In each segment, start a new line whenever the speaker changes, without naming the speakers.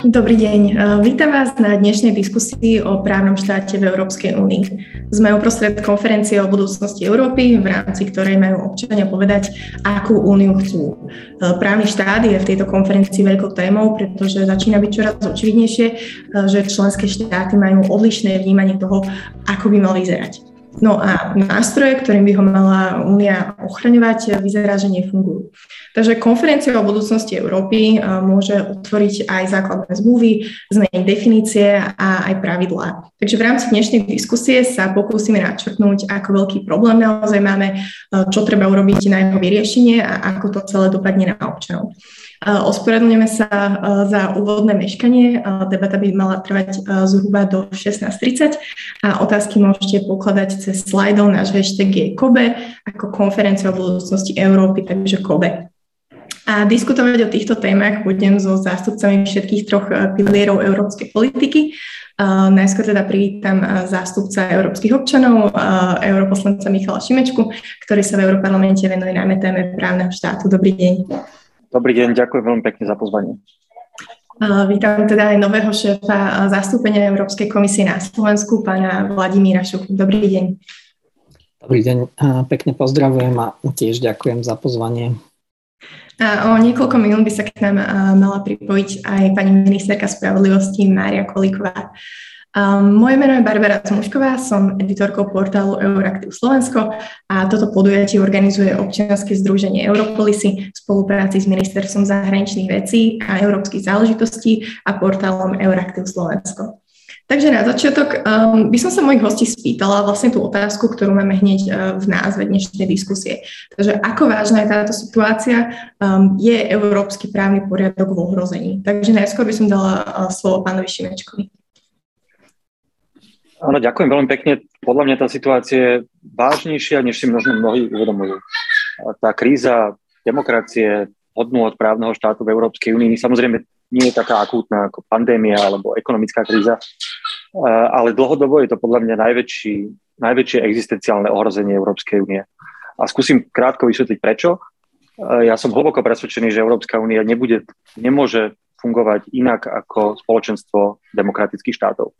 Dobrý deň. E, vítam vás na dnešnej diskusii o právnom štáte v Európskej únii. Sme uprostred konferencie o budúcnosti Európy, v rámci ktorej majú občania povedať, akú úniu chcú. E, právny štát je v tejto konferencii veľkou témou, pretože začína byť čoraz očividnejšie, e, že členské štáty majú odlišné vnímanie toho, ako by mal vyzerať. No a nástroje, ktorým by ho mala Únia ochraňovať, vyzerá, že nefungujú. Takže konferencia o budúcnosti Európy môže otvoriť aj základné zmluvy, zmeniť definície a aj pravidlá. Takže v rámci dnešnej diskusie sa pokúsime načrtnúť, ako veľký problém naozaj máme, čo treba urobiť na jeho vyriešenie a ako to celé dopadne na občanov. Ospravedlňujeme sa za úvodné meškanie. Debata by mala trvať zhruba do 16.30 a otázky môžete pokladať cez slajdov. Náš hashtag je KOBE ako konferencia o budúcnosti Európy, takže KOBE. A diskutovať o týchto témach budem so zástupcami všetkých troch pilierov európskej politiky. najskôr teda privítam zástupca európskych občanov, europoslanca Michala Šimečku, ktorý sa v Európarlamente venuje najmä téme právneho štátu. Dobrý deň.
Dobrý deň, ďakujem veľmi pekne za pozvanie.
Vítam teda aj nového šéfa zastúpenia Európskej komisie na Slovensku, pána Vladimíra Šuchu. Dobrý deň.
Dobrý deň, pekne pozdravujem a tiež ďakujem za pozvanie.
A o niekoľko minút by sa k nám mala pripojiť aj pani ministerka spravodlivosti Mária Kolíková. Um, moje meno je Barbara Zmušková, som editorkou portálu Euraktiv Slovensko a toto podujatie organizuje občianske združenie Europolisy v spolupráci s Ministerstvom zahraničných vecí a európskych záležitostí a portálom Euraktiv Slovensko. Takže na začiatok um, by som sa mojich hostí spýtala vlastne tú otázku, ktorú máme hneď uh, v názve dnešnej diskusie. Takže ako vážna je táto situácia? Um, je európsky právny poriadok v ohrození? Takže najskôr by som dala uh, slovo pánovi Šimečkovi.
Áno, ďakujem veľmi pekne. Podľa mňa tá situácia je vážnejšia, než si možno mnohí uvedomujú. Tá kríza demokracie, hodnú od právneho štátu v Európskej únii samozrejme nie je taká akútna ako pandémia alebo ekonomická kríza, ale dlhodobo je to podľa mňa najväčší, najväčšie existenciálne ohrozenie Európskej únie. A skúsim krátko vysvetliť prečo. Ja som hlboko presvedčený, že Európska únia nemôže fungovať inak ako spoločenstvo demokratických štátov.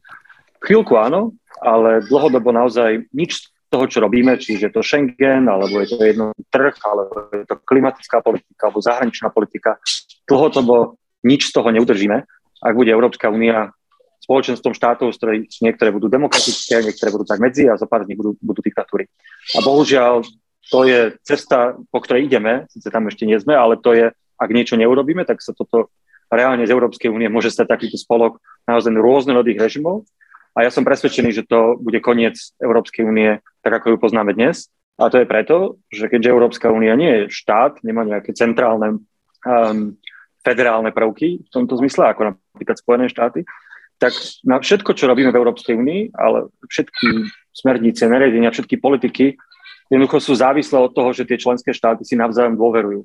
Chvíľku áno, ale dlhodobo naozaj nič z toho, čo robíme, čiže je to Schengen, alebo je to jednotný trh, alebo je to klimatická politika, alebo zahraničná politika, dlhodobo nič z toho neudržíme, ak bude Európska únia spoločenstvom štátov, z ktorých niektoré budú demokratické, niektoré budú tak medzi a zo pár z nich budú, budú diktatúry. A bohužiaľ, to je cesta, po ktorej ideme, síce tam ešte nie sme, ale to je, ak niečo neurobíme, tak sa toto reálne z Európskej únie môže stať takýto spolok naozaj rôznorodých režimov, a ja som presvedčený, že to bude koniec Európskej únie, tak ako ju poznáme dnes. A to je preto, že keďže Európska únia nie je štát, nemá nejaké centrálne um, federálne prvky v tomto zmysle, ako napríklad Spojené štáty, tak na všetko, čo robíme v Európskej únii, ale všetky smernice, nariadenia, všetky politiky, jednoducho sú závislé od toho, že tie členské štáty si navzájom dôverujú.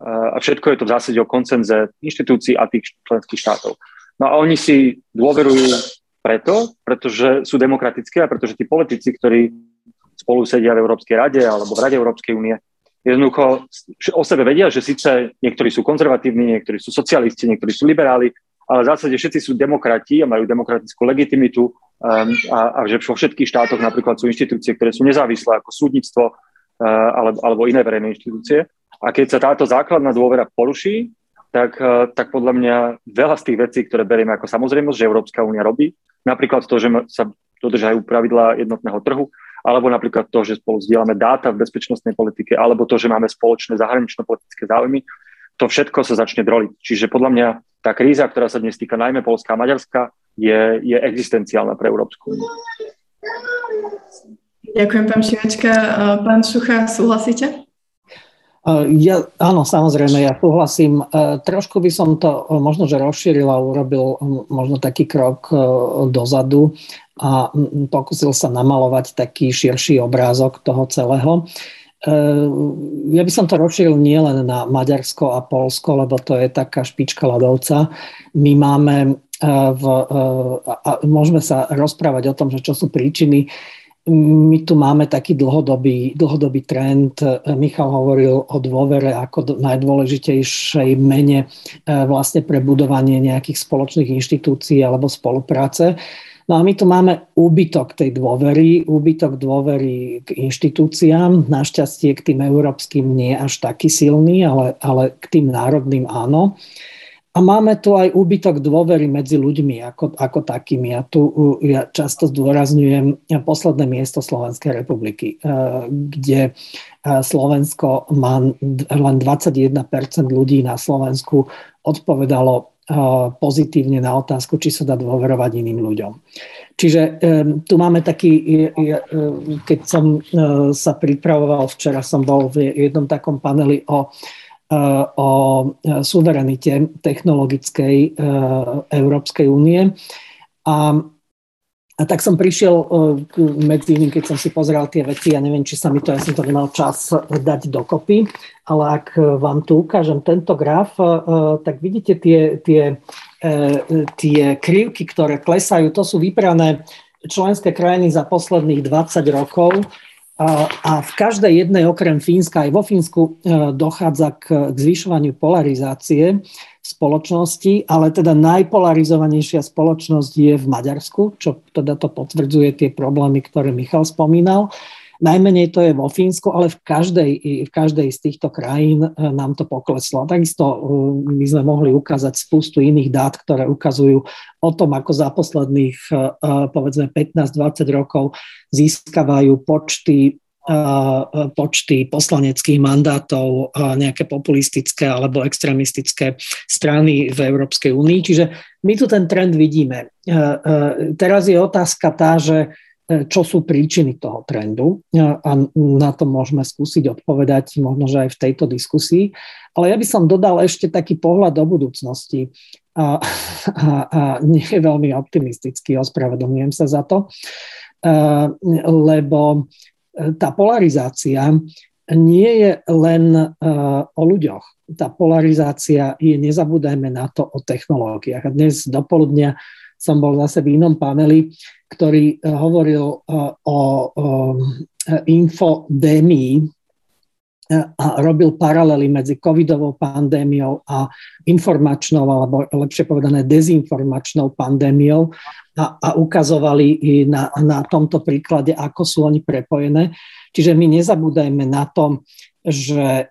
A všetko je to v zásade o koncenze inštitúcií a tých členských štátov. No a oni si dôverujú preto, pretože sú demokratické a pretože tí politici, ktorí spolu sedia v Európskej rade alebo v Rade Európskej únie, jednoducho o sebe vedia, že síce niektorí sú konzervatívni, niektorí sú socialisti, niektorí sú liberáli, ale v zásade všetci sú demokrati a majú demokratickú legitimitu um, a, a že vo všetkých štátoch napríklad sú inštitúcie, ktoré sú nezávislé ako súdnictvo uh, alebo, alebo iné verejné inštitúcie. A keď sa táto základná dôvera poruší, tak, uh, tak podľa mňa veľa z tých vecí, ktoré berieme ako samozrejmosť, že Európska únia robí, Napríklad to, že sa dodržajú pravidlá jednotného trhu, alebo napríklad to, že spolu zdieľame dáta v bezpečnostnej politike, alebo to, že máme spoločné zahranično-politické záujmy, to všetko sa začne droliť. Čiže podľa mňa tá kríza, ktorá sa dnes týka najmä Polska a Maďarska, je, je existenciálna pre Európsku úniu.
Ďakujem, pán Šimečka. Pán Šucha, súhlasíte?
Ja, áno, samozrejme, ja súhlasím. Trošku by som to možno, že rozšíril a urobil možno taký krok dozadu a pokusil sa namalovať taký širší obrázok toho celého. Ja by som to rozšíril nielen na Maďarsko a Polsko, lebo to je taká špička ľadovca. My máme v, a môžeme sa rozprávať o tom, že čo sú príčiny my tu máme taký dlhodobý, dlhodobý trend. Michal hovoril o dôvere ako najdôležitejšej mene vlastne pre budovanie nejakých spoločných inštitúcií alebo spolupráce. No a my tu máme úbytok tej dôvery, úbytok dôvery k inštitúciám, našťastie k tým európskym nie až taký silný, ale, ale k tým národným áno. A máme tu aj úbytok dôvery medzi ľuďmi ako, ako takými. Ja tu ja často zdôrazňujem posledné miesto Slovenskej republiky, eh, kde eh, Slovensko má len 21% ľudí na Slovensku odpovedalo pozitívne na otázku, či sa dá dôverovať iným ľuďom. Čiže tu máme taký, keď som e, sa pripravoval, včera som bol v jednom takom paneli o, e, o suverenite technologickej e, Európskej únie. A a tak som prišiel medzi iným, keď som si pozrel tie veci, ja neviem, či sa mi to, ja som to nemal čas dať dokopy, ale ak vám tu ukážem tento graf, tak vidíte tie, tie, tie krivky, ktoré klesajú, to sú vybrané členské krajiny za posledných 20 rokov a v každej jednej, okrem Fínska, aj vo Fínsku e, dochádza k, k zvyšovaniu polarizácie spoločnosti, ale teda najpolarizovanejšia spoločnosť je v Maďarsku, čo teda to potvrdzuje tie problémy, ktoré Michal spomínal. Najmenej to je vo Fínsku, ale v každej, v každej z týchto krajín e, nám to pokleslo. Takisto e, my sme mohli ukázať spustu iných dát, ktoré ukazujú o tom, ako za posledných e, povedzme 15-20 rokov získavajú počty počty poslaneckých mandátov, nejaké populistické alebo extremistické strany v Európskej únii. Čiže my tu ten trend vidíme. Teraz je otázka tá, že čo sú príčiny toho trendu a na to môžeme skúsiť odpovedať možno, že aj v tejto diskusii. Ale ja by som dodal ešte taký pohľad do budúcnosti a, a, a nie je veľmi optimistický, ospravedlňujem sa za to, e, lebo e, tá polarizácia nie je len o ľuďoch. Tá polarizácia je, nezabúdajme na to, o technológiách. A dnes dopoludnia som bol zase v inom paneli, ktorý eh, hovoril eh, o eh, infodémii a robil paralely medzi covidovou pandémiou a informačnou, alebo lepšie povedané dezinformačnou pandémiou a, a ukazovali na, na tomto príklade, ako sú oni prepojené. Čiže my nezabúdajme na to, že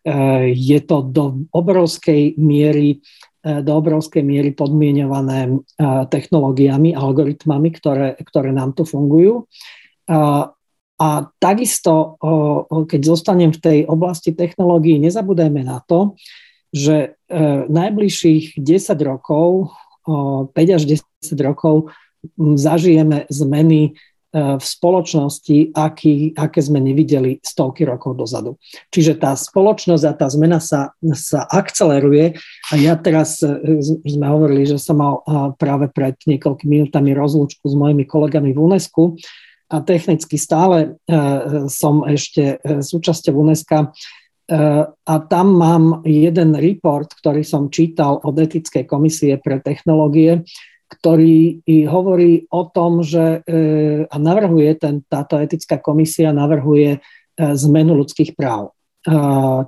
je to do obrovskej miery do obrovskej miery podmienované e, technológiami, algoritmami, ktoré, ktoré nám tu fungujú. A, a takisto, keď zostanem v tej oblasti technológií, nezabúdajme na to, že e, najbližších 10 rokov, 5 až 10 rokov zažijeme zmeny v spoločnosti, aký, aké sme nevideli stovky rokov dozadu. Čiže tá spoločnosť a tá zmena sa, sa akceleruje a ja teraz e, sme hovorili, že som mal práve pred niekoľkými minútami rozlúčku s mojimi kolegami v UNESCO a technicky stále e, som ešte e, súčasťou UNESCO a tam mám jeden report, ktorý som čítal od etickej komisie pre technológie, ktorý hovorí o tom, že e, a navrhuje, ten, táto etická komisia navrhuje e, zmenu ľudských práv.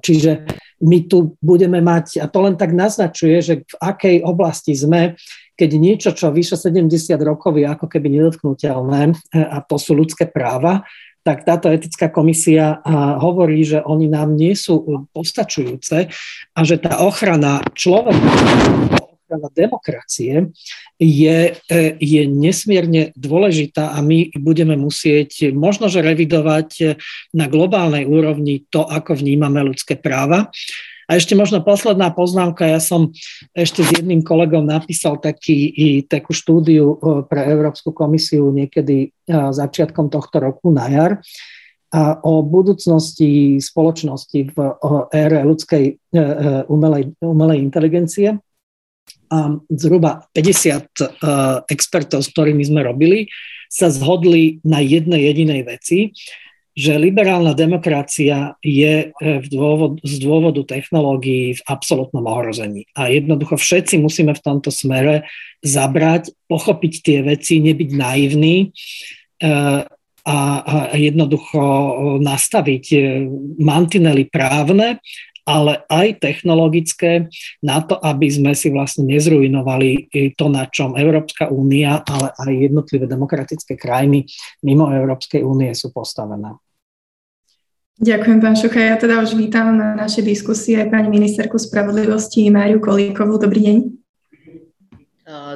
Čiže my tu budeme mať, a to len tak naznačuje, že v akej oblasti sme, keď niečo, čo vyše 70 rokov je ako keby nedotknutelné, e, a to sú ľudské práva, tak táto etická komisia hovorí, že oni nám nie sú postačujúce a že tá ochrana človeka ochrana demokracie je, e, je nesmierne dôležitá a my budeme musieť možno, že revidovať na globálnej úrovni to, ako vnímame ľudské práva. A ešte možno posledná poznámka. Ja som ešte s jedným kolegom napísal taký, takú štúdiu e, pre Európsku komisiu niekedy e, začiatkom tohto roku na jar a o budúcnosti spoločnosti v ére ľudskej umelej, umelej inteligencie zhruba 50 e, expertov, s ktorými sme robili, sa zhodli na jednej jedinej veci, že liberálna demokracia je e, v dôvod, z dôvodu technológií v absolútnom ohrození. A jednoducho všetci musíme v tomto smere zabrať, pochopiť tie veci, nebyť naivní e, a, a jednoducho nastaviť mantinely právne, ale aj technologické na to, aby sme si vlastne nezrujnovali to, na čom Európska únia, ale aj jednotlivé demokratické krajiny mimo Európskej únie sú postavené.
Ďakujem, pán Šucha. Ja teda už vítam na našej diskusie pani ministerku spravodlivosti Máriu Kolíkovú. Dobrý deň.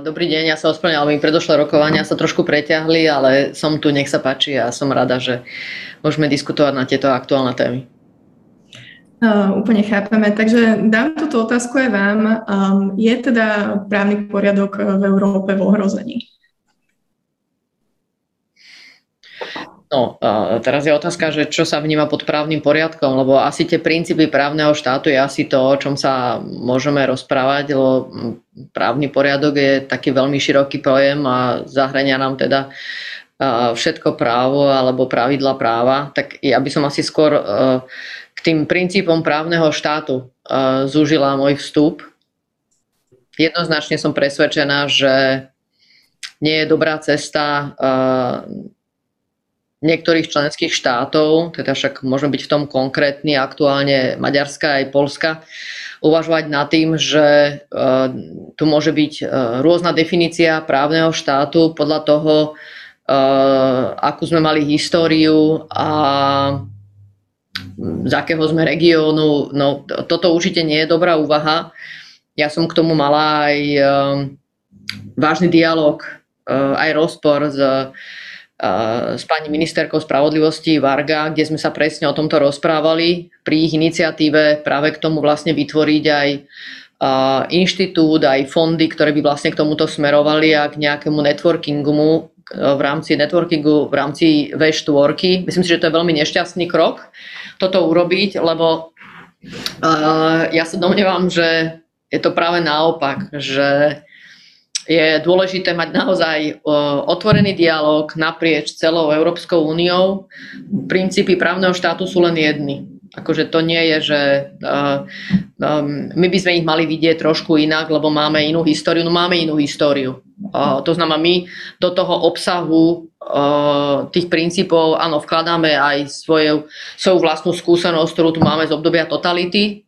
Dobrý deň, ja sa ospravedlňujem, mi predošlé rokovania sa trošku preťahli, ale som tu, nech sa páči a som rada, že môžeme diskutovať na tieto aktuálne témy.
Uh, úplne chápeme. Takže dám túto otázku aj vám. Um, je teda právny poriadok v Európe v ohrození?
No, a teraz je otázka, že čo sa vníma pod právnym poriadkom, lebo asi tie princípy právneho štátu je asi to, o čom sa môžeme rozprávať, lebo právny poriadok je taký veľmi široký pojem a zahrania nám teda všetko právo alebo pravidla práva, tak ja by som asi skôr k tým princípom právneho štátu zúžila môj vstup. Jednoznačne som presvedčená, že nie je dobrá cesta niektorých členských štátov, teda však môžeme byť v tom konkrétny, aktuálne Maďarska aj Polska, uvažovať nad tým, že uh, tu môže byť uh, rôzna definícia právneho štátu podľa toho, uh, akú sme mali históriu a z akého sme regiónu. No, toto určite nie je dobrá úvaha. Ja som k tomu mala aj vážny dialog, aj rozpor s s pani ministerkou spravodlivosti Varga, kde sme sa presne o tomto rozprávali pri ich iniciatíve práve k tomu vlastne vytvoriť aj inštitút, aj fondy, ktoré by vlastne k tomuto smerovali a k nejakému networkingu v rámci networkingu, v rámci V4. Myslím si, že to je veľmi nešťastný krok toto urobiť, lebo ja sa domnievam, že je to práve naopak, že je dôležité mať naozaj otvorený dialog naprieč celou Európskou úniou. Princípy právneho štátu sú len jedny. Akože to nie je, že uh, um, my by sme ich mali vidieť trošku inak, lebo máme inú históriu. No máme inú históriu. To znamená, my do toho obsahu uh, tých princípov, áno, vkladáme aj svoju, svoju vlastnú skúsenosť, ktorú tu máme z obdobia totality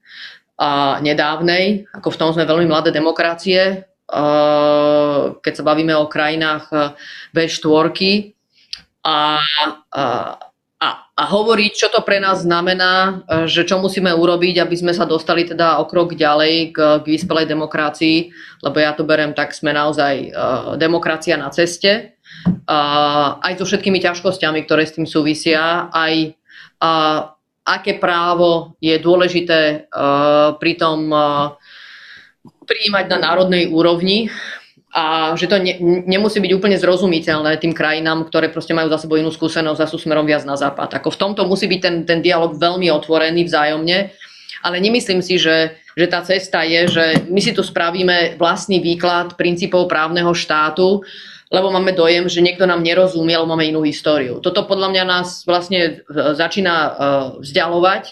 a nedávnej. Ako v tom sme veľmi mladé demokracie, keď sa bavíme o krajinách V4 a, a, a, a hovoriť, čo to pre nás znamená, že čo musíme urobiť, aby sme sa dostali teda o krok ďalej k, k vyspelej demokracii, lebo ja to berem tak, sme naozaj demokracia na ceste, aj so všetkými ťažkosťami, ktoré s tým súvisia, aj aké právo je dôležité pri tom prijímať na národnej úrovni a že to ne, nemusí byť úplne zrozumiteľné tým krajinám, ktoré proste majú za sebou inú skúsenosť a sú smerom viac na západ. Ako v tomto musí byť ten, ten dialog veľmi otvorený vzájomne, ale nemyslím si, že, že tá cesta je, že my si tu spravíme vlastný výklad princípov právneho štátu, lebo máme dojem, že niekto nám nerozumie, lebo máme inú históriu. Toto podľa mňa nás vlastne e, začína e, vzdialovať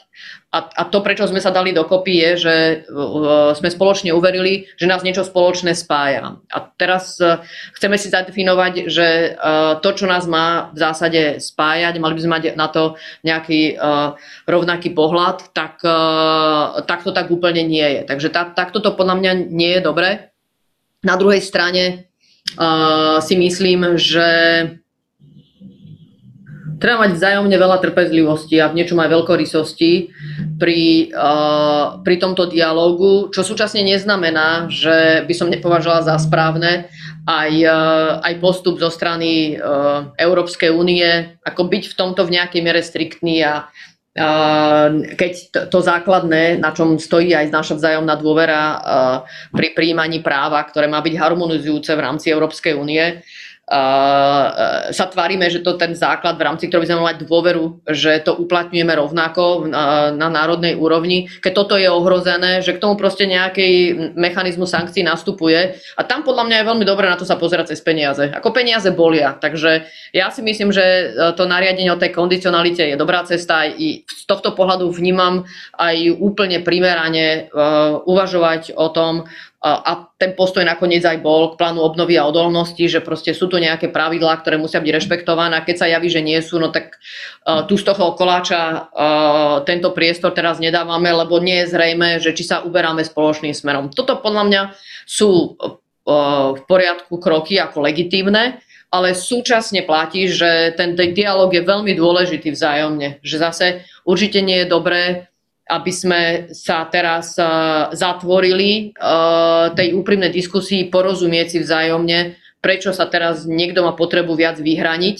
a, a to, prečo sme sa dali dokopy, je, že uh, sme spoločne uverili, že nás niečo spoločné spája. A teraz uh, chceme si zadefinovať, že uh, to, čo nás má v zásade spájať, mali by sme mať na to nejaký uh, rovnaký pohľad, tak, uh, tak to tak úplne nie je. Takže tá, takto to podľa mňa nie je dobre. Na druhej strane uh, si myslím, že treba mať vzájomne veľa trpezlivosti a v niečom aj veľkorysosti pri, uh, pri tomto dialogu, čo súčasne neznamená, že by som nepovažovala za správne aj, uh, aj postup zo strany uh, Európskej únie, ako byť v tomto v nejakej miere striktný a keď to, to základné, na čom stojí aj naša vzájomná dôvera pri príjmaní práva, ktoré má byť harmonizujúce v rámci Európskej únie, sa tvárime, že to ten základ, v rámci ktorého by sme mali dôveru, že to uplatňujeme rovnako na, na národnej úrovni. Keď toto je ohrozené, že k tomu proste nejaký mechanizmus sankcií nastupuje. A tam podľa mňa je veľmi dobré na to sa pozerať cez peniaze. Ako peniaze bolia. Takže ja si myslím, že to nariadenie o tej kondicionalite je dobrá cesta. Aj z tohto pohľadu vnímam aj úplne primerane uvažovať o tom, a ten postoj nakoniec aj bol k plánu obnovy a odolnosti, že proste sú tu nejaké pravidlá, ktoré musia byť rešpektované a keď sa javí, že nie sú, no tak uh, tu z toho koláča uh, tento priestor teraz nedávame, lebo nie je zrejme, že či sa uberáme spoločným smerom. Toto podľa mňa sú uh, v poriadku kroky ako legitívne, ale súčasne platí, že ten, ten dialog je veľmi dôležitý vzájomne. Že zase určite nie je dobré aby sme sa teraz uh, zatvorili uh, tej úprimnej diskusii, porozumieť si vzájomne, prečo sa teraz niekto má potrebu viac vyhraniť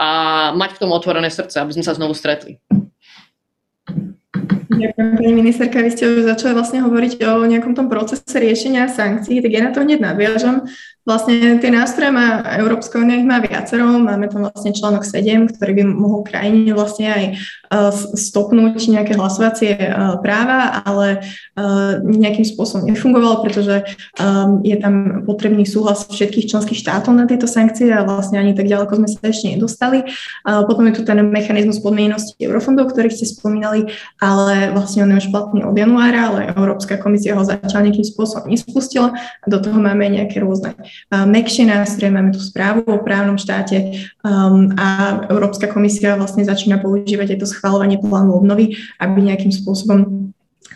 a mať k tomu otvorené srdce, aby sme sa znovu stretli.
Ďakujem, pani ministerka. Vy ste už začali vlastne hovoriť o nejakom tom procese riešenia sankcií, tak ja na to hneď nadviažem. Vlastne tie nástroje má Európska únia, ich má viacero. Máme tam vlastne článok 7, ktorý by mohol krajine vlastne aj e, stopnúť nejaké hlasovacie e, práva, ale e, nejakým spôsobom nefungovalo, pretože je tam potrebný súhlas všetkých členských štátov na tieto sankcie a vlastne ani tak ďaleko sme sa ešte nedostali. Potom je tu ten mechanizmus podmienenosti eurofondov, ktorý ste spomínali, ale vlastne on je už platný od januára, ale Európska komisia ho zatiaľ nejakým spôsobom nespustila do toho máme nejaké rôzne mekšie nástroje, máme tu správu o právnom štáte um, a Európska komisia vlastne začína používať aj to schvalovanie plánu obnovy, aby nejakým spôsobom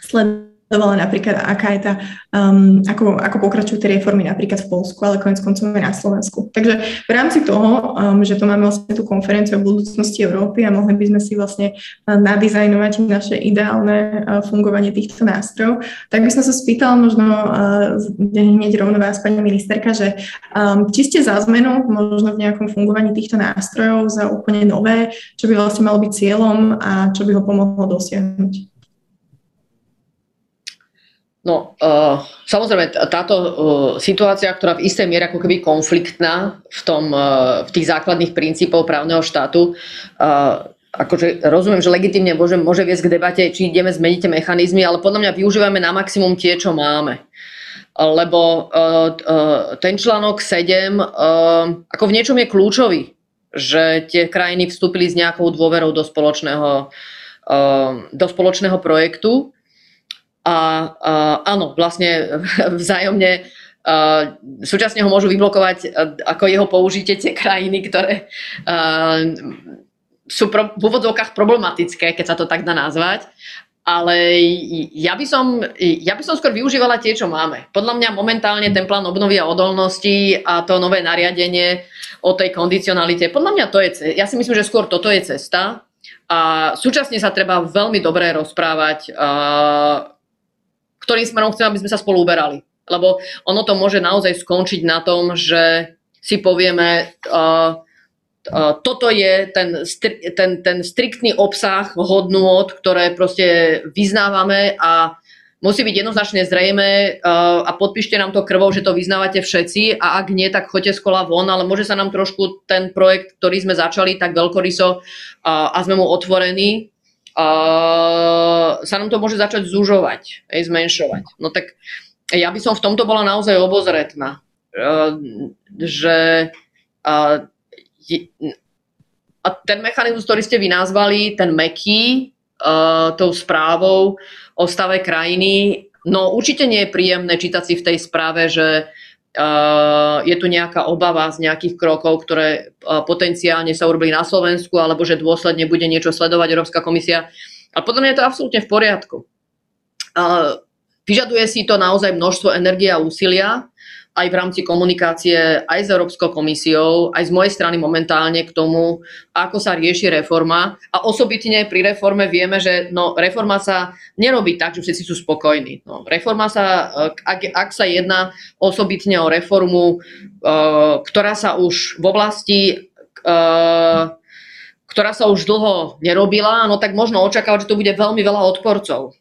sledovala sledovala napríklad, aká je tá, um, ako, ako pokračujú tie reformy napríklad v Polsku, ale konec koncov aj na Slovensku. Takže v rámci toho, um, že tu máme vlastne tú konferenciu o budúcnosti Európy a mohli by sme si vlastne uh, nadizajnovať naše ideálne uh, fungovanie týchto nástrojov, tak by som sa spýtala možno uh, hneď rovno vás, pani ministerka, že um, či ste za zmenu možno v nejakom fungovaní týchto nástrojov za úplne nové, čo by vlastne malo byť cieľom a čo by ho pomohlo dosiahnuť?
No, uh, samozrejme, táto uh, situácia, ktorá v istej miere ako keby konfliktná v, tom, uh, v tých základných princípov právneho štátu, uh, akože rozumiem, že legitimne môže, môže viesť k debate, či ideme zmeniť tie mechanizmy, ale podľa mňa využívame na maximum tie, čo máme. Lebo uh, uh, ten článok 7 uh, ako v niečom je kľúčový, že tie krajiny vstúpili s nejakou dôverou do spoločného, uh, do spoločného projektu a, a áno, vlastne vzájomne uh, súčasne ho môžu vyblokovať ako jeho použitie tie krajiny, ktoré uh, sú pro, v úvodzovkách problematické, keď sa to tak dá nazvať. Ale ja by, som, ja by som skôr využívala tie, čo máme. Podľa mňa momentálne ten plán obnovy a odolnosti a to nové nariadenie o tej kondicionalite, podľa mňa to je, ja si myslím, že skôr toto je cesta. A súčasne sa treba veľmi dobre rozprávať ktorým smerom chcem, aby sme sa spolu uberali. Lebo ono to môže naozaj skončiť na tom, že si povieme, uh, uh, toto je ten, ten, ten striktný obsah hodnôt, ktoré proste vyznávame a musí byť jednoznačne zrejme uh, a podpíšte nám to krvou, že to vyznávate všetci a ak nie, tak choďte z kola von, ale môže sa nám trošku ten projekt, ktorý sme začali tak veľkoryso uh, a sme mu otvorení, sa nám to môže začať zužovať, aj zmenšovať. No tak ja by som v tomto bola naozaj obozretná, uh, že uh, a ten mechanizmus, ktorý ste vy nazvali, ten meký, tou správou o stave krajiny, no určite nie je príjemné čítať si v tej správe, že je tu nejaká obava z nejakých krokov, ktoré uh, potenciálne sa urobili na Slovensku, alebo že dôsledne bude niečo sledovať Európska komisia. Ale podľa mňa je to absolútne v poriadku. Uh, vyžaduje si to naozaj množstvo energie a úsilia, aj v rámci komunikácie aj s Európskou komisiou, aj z mojej strany momentálne k tomu, ako sa rieši reforma. A osobitne pri reforme vieme, že no, reforma sa nerobí tak, že všetci sú spokojní. No, reforma sa, ak, ak sa jedná osobitne o reformu, uh, ktorá sa už v oblasti uh, ktorá sa už dlho nerobila, no tak možno očakávať, že tu bude veľmi veľa odporcov.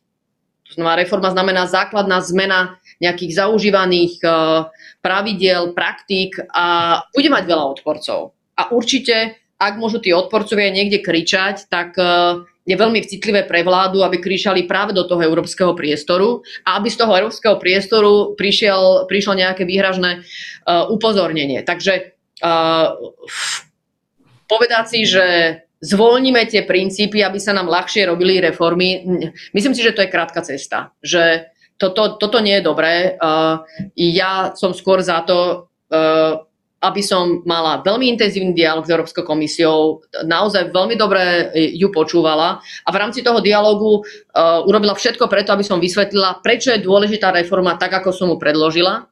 To znamená, reforma znamená základná zmena nejakých zaužívaných uh, pravidiel, praktík a bude mať veľa odporcov. A určite, ak môžu tí odporcovia niekde kričať, tak uh, je veľmi citlivé pre vládu, aby kričali práve do toho európskeho priestoru a aby z toho európskeho priestoru prišiel, prišlo nejaké výhražné uh, upozornenie. Takže povedať si, že zvolníme tie princípy, aby sa nám ľahšie robili reformy, myslím si, že to je krátka cesta. Že toto, toto nie je dobré. Ja som skôr za to, aby som mala veľmi intenzívny dialog s Európskou komisiou, naozaj veľmi dobre ju počúvala a v rámci toho dialogu uh, urobila všetko preto, aby som vysvetlila, prečo je dôležitá reforma tak, ako som mu predložila,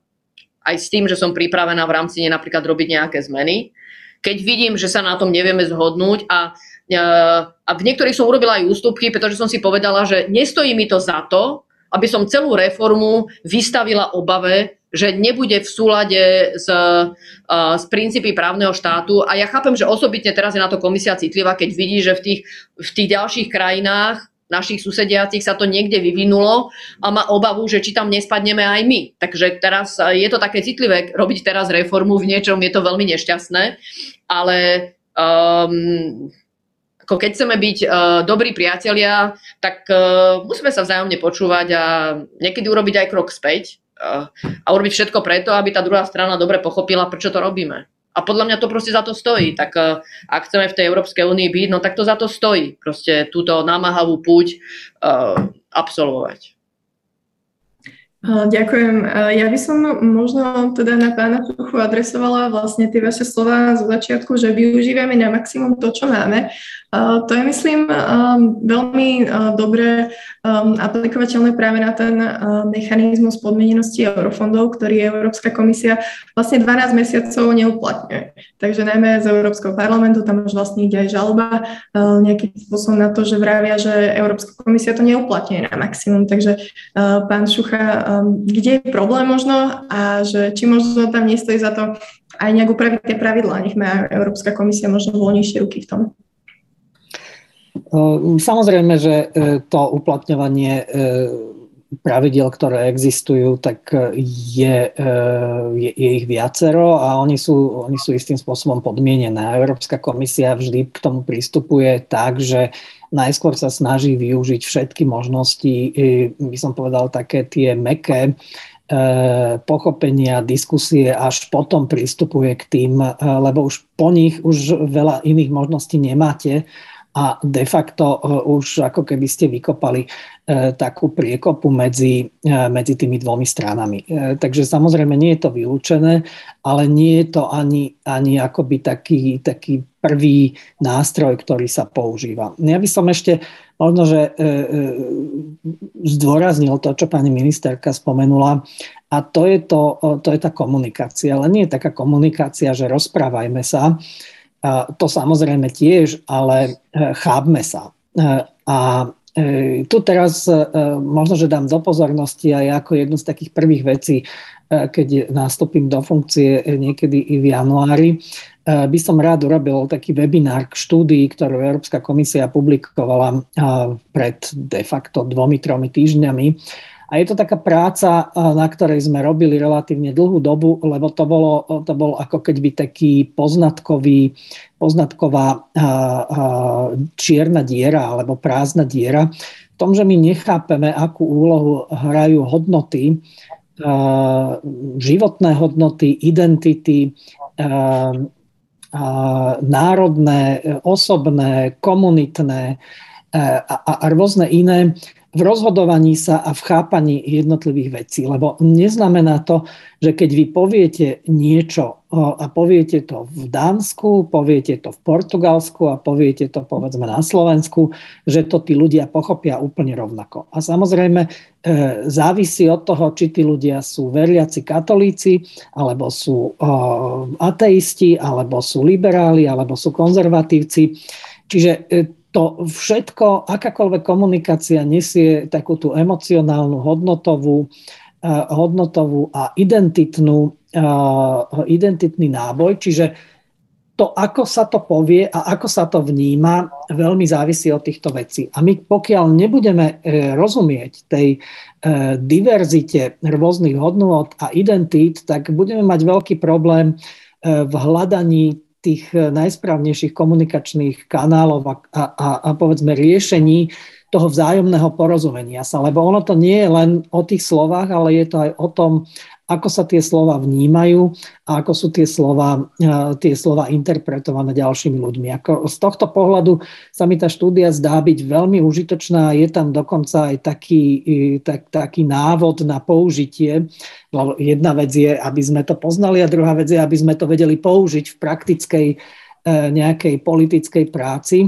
aj s tým, že som pripravená v rámci nej napríklad robiť nejaké zmeny. Keď vidím, že sa na tom nevieme zhodnúť a, uh, a v niektorých som urobila aj ústupky, pretože som si povedala, že nestojí mi to za to, aby som celú reformu vystavila obave, že nebude v súlade s, uh, s princípy právneho štátu. A ja chápem, že osobitne teraz je na to komisia citlivá, keď vidí, že v tých, v tých ďalších krajinách našich susediacich sa to niekde vyvinulo a má obavu, že či tam nespadneme aj my. Takže teraz je to také citlivé robiť teraz reformu v niečom, je to veľmi nešťastné, ale um, ako keď chceme byť uh, dobrí priatelia, tak uh, musíme sa vzájomne počúvať a niekedy urobiť aj krok späť a urobiť všetko preto, aby tá druhá strana dobre pochopila, prečo to robíme. A podľa mňa to proste za to stojí. Tak e, ak chceme v tej Európskej únii byť, no tak to za to stojí. Proste túto námahavú púť uh, absolvovať.
Ďakujem. Ja by som možno teda na pána Čuchu adresovala vlastne tie vaše slova z začiatku, že využívame na maximum to, čo máme. To je, myslím, veľmi dobre aplikovateľné práve na ten mechanizmus podmienenosti eurofondov, ktorý Európska komisia vlastne 12 mesiacov neuplatňuje. Takže najmä z Európskeho parlamentu tam už vlastne ide aj žaloba nejakým spôsobom na to, že vravia, že Európska komisia to neuplatňuje na maximum. Takže pán Šucha, kde je problém možno a že či možno tam nestojí za to aj nejak upraviť tie pravidlá, nech má Európska komisia možno voľnejšie ruky v tom.
Ehm, samozrejme, že e, to uplatňovanie e, pravidel, ktoré existujú, tak e, je, je, je ich viacero a oni sú, oni sú istým spôsobom podmienené. Európska komisia vždy k tomu pristupuje tak, že najskôr sa snaží využiť všetky možnosti, by som povedal, také tie meké pochopenia, diskusie, až potom pristupuje k tým, lebo už po nich už veľa iných možností nemáte a de facto e, už ako keby ste vykopali e, takú priekopu medzi, e, medzi tými dvomi stranami. Takže samozrejme nie je to vylúčené, ale nie je to ani, ani akoby taký, taký prvý nástroj, ktorý sa používa. Ja by som ešte možno, že zdôraznil to, čo pani ministerka spomenula, a to je, to, to je tá komunikácia. Ale nie je taká komunikácia, že rozprávajme sa, to samozrejme tiež, ale e, chápme sa. E, a e, tu teraz možno, že dám do pozornosti aj ako jednu z takých prvých vecí, keď nastúpim do funkcie niekedy i v januári, by som rád urobil taký webinár k štúdii, ktorú Európska komisia publikovala pred de facto dvomi, tromi týždňami a je to taká práca, na ktorej sme robili relatívne dlhú dobu, lebo to bolo, to bol ako keby taký poznatkový, poznatková čierna diera alebo prázdna diera. V tom, že my nechápeme, akú úlohu hrajú hodnoty, životné hodnoty, identity, národné, osobné, komunitné a, a, a rôzne iné v rozhodovaní sa a v chápaní jednotlivých vecí. Lebo neznamená to, že keď vy poviete niečo a poviete to v Dánsku, poviete to v Portugalsku a poviete to povedzme na Slovensku, že to tí ľudia pochopia úplne rovnako. A samozrejme e, závisí od toho, či tí ľudia sú veriaci katolíci, alebo sú ateisti, alebo sú liberáli, alebo sú konzervatívci. Čiže e, to všetko, akákoľvek komunikácia nesie takú tú emocionálnu, hodnotovú, uh, hodnotovú a identitnú, uh, identitný náboj, čiže to, ako sa to povie a ako sa to vníma, veľmi závisí od týchto vecí. A my pokiaľ nebudeme uh, rozumieť tej diverzite rôznych hodnôt a identít, tak budeme mať veľký problém v hľadaní tých eh, najsprávnejších komunikačných kanálov a, a, a povedzme riešení toho vzájomného porozumenia sa. Lebo ono to nie je len o tých slovách, ale je to aj o tom, ako sa tie slova vnímajú a ako sú tie slova, tie slova interpretované ďalšími ľuďmi. Ako z tohto pohľadu sa mi tá štúdia zdá byť veľmi užitočná. Je tam dokonca aj taký, tak, taký návod na použitie. Jedna vec je, aby sme to poznali a druhá vec je, aby sme to vedeli použiť v praktickej e, nejakej politickej práci. E,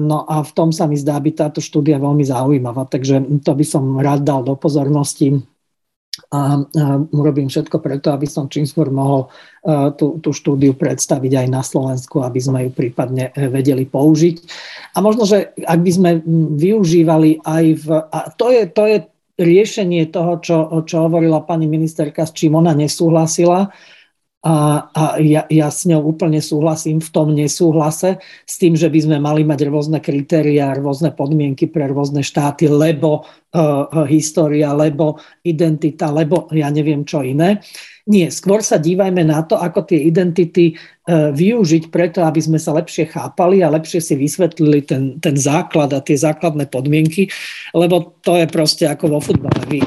no a v tom sa mi zdá byť táto štúdia veľmi zaujímavá, takže to by som rád dal do pozornosti a, urobím všetko preto, aby som čím skôr mohol e, tú, tú štúdiu predstaviť aj na Slovensku, aby sme ju prípadne e, vedeli použiť. A možno, že ak by sme využívali aj v... A to je, to je riešenie toho, čo, čo hovorila pani ministerka, s čím ona nesúhlasila, a, a ja, ja s ňou úplne súhlasím v tom nesúhlase s tým, že by sme mali mať rôzne kritéria, rôzne podmienky pre rôzne štáty, lebo uh, história, lebo identita, lebo ja neviem čo iné. Nie, skôr sa dívajme na to, ako tie identity E, využiť preto, aby sme sa lepšie chápali a lepšie si vysvetlili ten, ten základ a tie základné podmienky, lebo to je proste ako vo futbale. Vy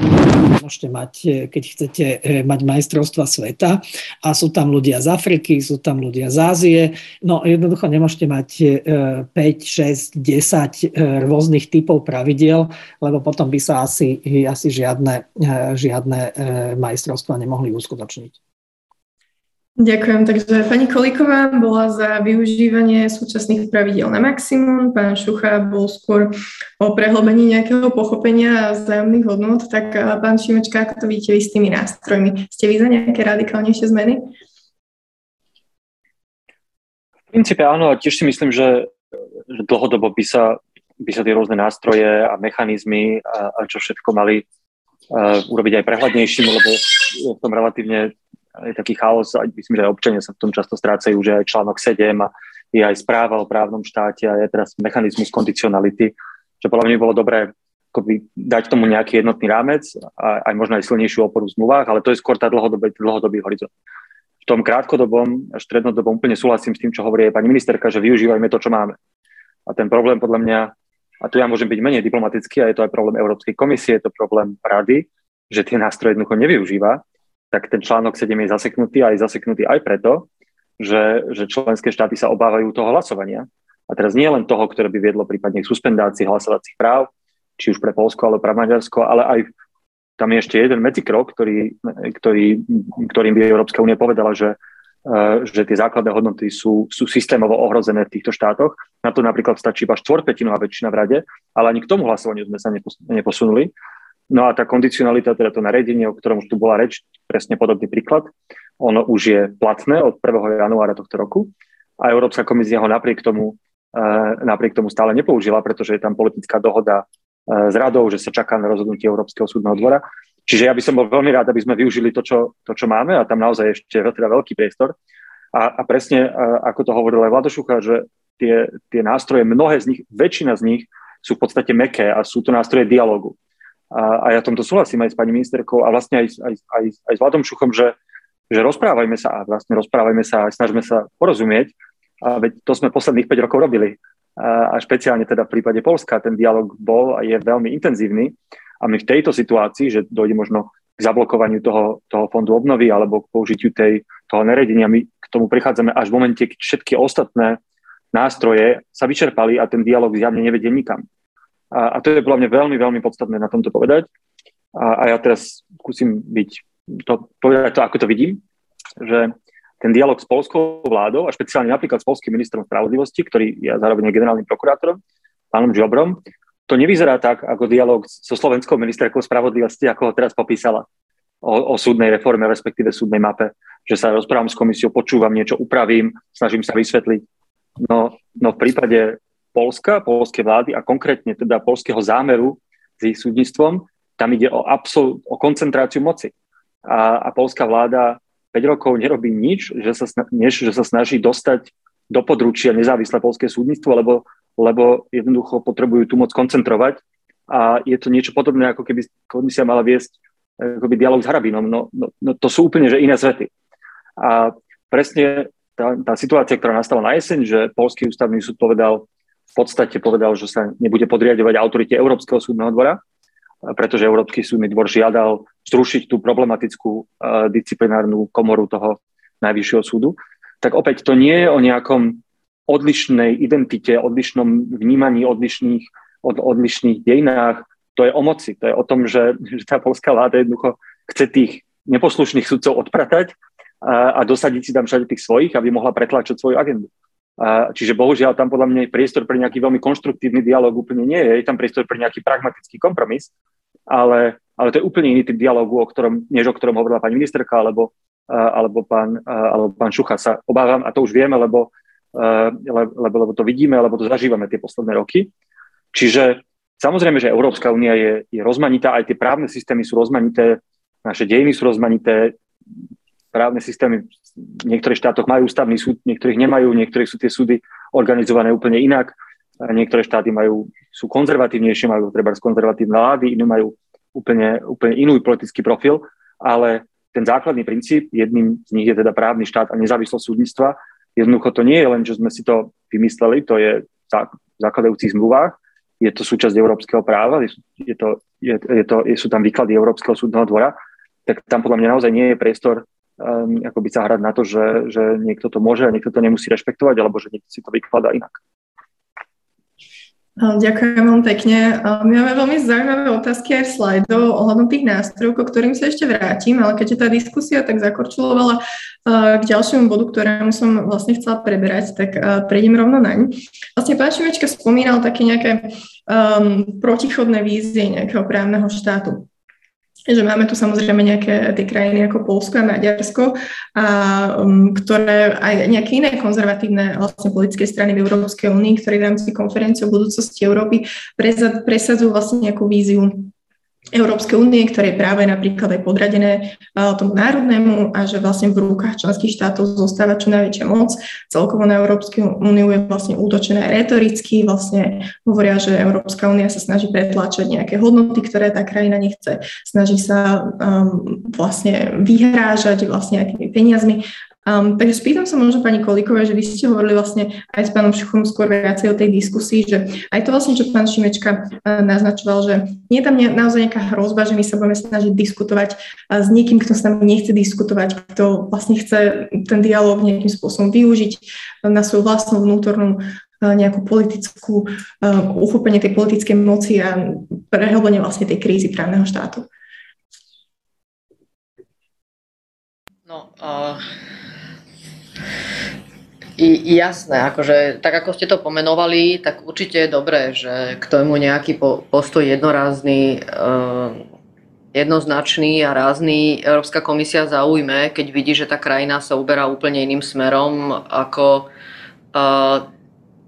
môžete mať, e, keď chcete e, mať majstrovstva sveta a sú tam ľudia z Afriky, sú tam ľudia z Ázie, no jednoducho nemôžete mať 5, 6, 10 rôznych typov pravidiel, lebo potom by sa asi, asi žiadne, žiadne majstrovstva nemohli uskutočniť.
Ďakujem. Takže pani Kolíková bola za využívanie súčasných pravidel na maximum, pán Šucha bol skôr o prehlbení nejakého pochopenia a vzájomných hodnot, tak pán Šimečka, ako to vidíte vy s tými nástrojmi? Ste vy za nejaké radikálnejšie zmeny?
V princípe áno, a tiež si myslím, že, že dlhodobo by sa, by sa tie rôzne nástroje a mechanizmy a, a čo všetko mali urobiť aj prehľadnejším, lebo je v tom relatívne je taký chaos, aj myslím, že aj občania sa v tom často strácajú, že aj článok 7 a je aj správa o právnom štáte a je teraz mechanizmus kondicionality, čo podľa mňa bolo dobré akoby dať tomu nejaký jednotný rámec a aj možno aj silnejšiu oporu v zmluvách, ale to je skôr tá dlhodobý, dlhodobý horizont. V tom krátkodobom a strednodobom úplne súhlasím s tým, čo hovorí aj pani ministerka, že využívajme to, čo máme. A ten problém podľa mňa, a tu ja môžem byť menej diplomatický, a je to aj problém Európskej komisie, je to problém rady, že tie nástroje jednoducho nevyužíva tak ten článok 7 je zaseknutý a je zaseknutý aj preto, že, že členské štáty sa obávajú toho hlasovania. A teraz nie len toho, ktoré by viedlo prípadne k suspendácii hlasovacích práv, či už pre Polsko alebo pre Maďarsko, ale aj tam je ešte jeden medzikrok, ktorý, ktorý, ktorým by Európska únia povedala, že, že tie základné hodnoty sú, sú systémovo ohrozené v týchto štátoch. Na to napríklad stačí iba štvorpetinová väčšina v rade, ale ani k tomu hlasovaniu sme sa neposunuli. No a tá kondicionalita, teda to nariadenie, o ktorom už tu bola reč, presne podobný príklad, ono už je platné od 1. januára tohto roku a Európska komisia ho napriek tomu, eh, napriek tomu stále nepoužila, pretože je tam politická dohoda eh, s radou, že sa čaká na rozhodnutie Európskeho súdneho dvora. Čiže ja by som bol veľmi rád, aby sme využili to, čo, to, čo máme a tam naozaj ešte teda veľký priestor. A, a presne, ako to hovoril aj Vladošucha, že tie, tie nástroje, mnohé z nich, väčšina z nich sú v podstate meké a sú to nástroje dialogu. A, a ja tomto súhlasím aj s pani ministerkou a vlastne aj, aj, aj, aj s Vladom Šuchom, že, že rozprávajme sa a vlastne rozprávajme sa a snažme sa porozumieť. A veď to sme posledných 5 rokov robili. A, a špeciálne teda v prípade Polska ten dialog bol a je veľmi intenzívny. A my v tejto situácii, že dojde možno k zablokovaniu toho, toho fondu obnovy alebo k použitiu tej, toho neredenia, my k tomu prichádzame až v momente, keď všetky ostatné nástroje sa vyčerpali a ten dialog zjavne nevedie nikam. A, a to je podľa mňa veľmi, veľmi podstatné na tomto povedať. A, a ja teraz skúsim byť, to, povedať to, ako to vidím, že ten dialog s polskou vládou a špeciálne napríklad s polským ministrom spravodlivosti, ktorý je zároveň generálnym prokurátorom, pánom Žobrom, to nevyzerá tak ako dialog so slovenskou ministerkou spravodlivosti, ako ho teraz popísala o, o súdnej reforme, respektíve súdnej mape, že sa rozprávam s komisiou, počúvam niečo, upravím, snažím sa vysvetliť. No, no v prípade Polska, polskej vlády a konkrétne teda polského zámeru s ich súdnictvom, tam ide o, absol- o koncentráciu moci. A, a polská vláda 5 rokov nerobí nič, že sa, než že sa snaží dostať do područia nezávislé polské súdnictvo, lebo, lebo jednoducho potrebujú tú moc koncentrovať. A je to niečo podobné, ako keby komisia mala viesť akoby dialog s Harabinom. No, no, no to sú úplne že iné svety. A presne tá, tá situácia, ktorá nastala na jeseň, že Polský ústavný súd povedal, v podstate povedal, že sa nebude podriadovať autorite Európskeho súdneho dvora, pretože Európsky súdny dvor žiadal zrušiť tú problematickú uh, disciplinárnu komoru toho najvyššieho súdu, tak opäť to nie je o nejakom odlišnej identite, odlišnom vnímaní, odlišných, od, odlišných dejinách, to je o moci, to je o tom, že, že tá polská vláda jednoducho chce tých neposlušných sudcov odpratať a, a dosadiť si tam všade tých svojich, aby mohla pretláčať svoju agendu. A, čiže bohužiaľ tam podľa mňa je priestor pre nejaký veľmi konštruktívny dialog úplne nie je, je tam priestor pre nejaký pragmatický kompromis, ale, ale to je úplne iný typ dialogu, o ktorom, než o ktorom hovorila pani ministerka alebo, alebo, pán, alebo pán Šucha. Sa obávam, a to už vieme, lebo, lebo, lebo to vidíme, lebo to zažívame tie posledné roky. Čiže samozrejme, že Európska únia je, je rozmanitá, aj tie právne systémy sú rozmanité, naše dejiny sú rozmanité, právne systémy v niektorých štátoch majú ústavný súd, niektorých nemajú, niektorých sú tie súdy organizované úplne inak, niektoré štáty majú, sú konzervatívnejšie, majú treba konzervatívne vlády, iné majú úplne, úplne inú politický profil, ale ten základný princíp, jedným z nich je teda právny štát a nezávislosť súdnictva. Jednoducho to nie je len, že sme si to vymysleli, to je v zakladajúcich zmluvách, je to súčasť európskeho práva, je to, je, je to, sú tam výklady Európskeho súdneho dvora, tak tam podľa mňa naozaj nie je priestor um, akoby sa hrať na to, že, že niekto to môže a niekto to nemusí rešpektovať, alebo že niekto si to vykladá inak.
Ďakujem veľmi pekne. My máme veľmi zaujímavé otázky aj slajdov ohľadom tých nástrojov, ko ktorým sa ešte vrátim, ale keďže tá diskusia tak zakorčulovala k ďalšiemu bodu, ktorému som vlastne chcela preberať, tak prejdem rovno naň. Vlastne pán Šimečka spomínal také nejaké um, protichodné vízie nejakého právneho štátu že máme tu samozrejme nejaké tie krajiny ako Polsko a Maďarsko, a, um, ktoré aj nejaké iné konzervatívne vlastne politické strany v Európskej únii, ktoré v rámci konferencie o budúcnosti Európy presadzujú vlastne nejakú víziu Európskej únie, ktoré je práve napríklad aj podradené tomu národnému a že vlastne v rukách členských štátov zostáva čo najväčšia moc. Celkovo na Európsku úniu je vlastne útočené retoricky, vlastne hovoria, že Európska únia sa snaží pretláčať nejaké hodnoty, ktoré tá krajina nechce, snaží sa um, vlastne vyhrážať vlastne aj tými peniazmi Um, takže spýtam sa možno pani Kolíkovej, že vy ste hovorili vlastne aj s pánom Šuchom skôr viacej o tej diskusii, že aj to vlastne, čo pán Šimečka uh, naznačoval, že nie je tam ne, naozaj nejaká hrozba, že my sa budeme snažiť diskutovať uh, s niekým, kto s nami nechce diskutovať, kto vlastne chce ten dialog nejakým spôsobom využiť uh, na svoju vlastnú vnútornú nejakú politickú, uchopenie tej politickej moci a prehlbenie vlastne tej krízy právneho štátu.
No, uh, i, jasné, akože tak ako ste to pomenovali, tak určite je dobré, že k tomu nejaký po, postoj jednorázny, uh, jednoznačný a rázny Európska komisia zaujme, keď vidí, že tá krajina sa uberá úplne iným smerom, ako, uh,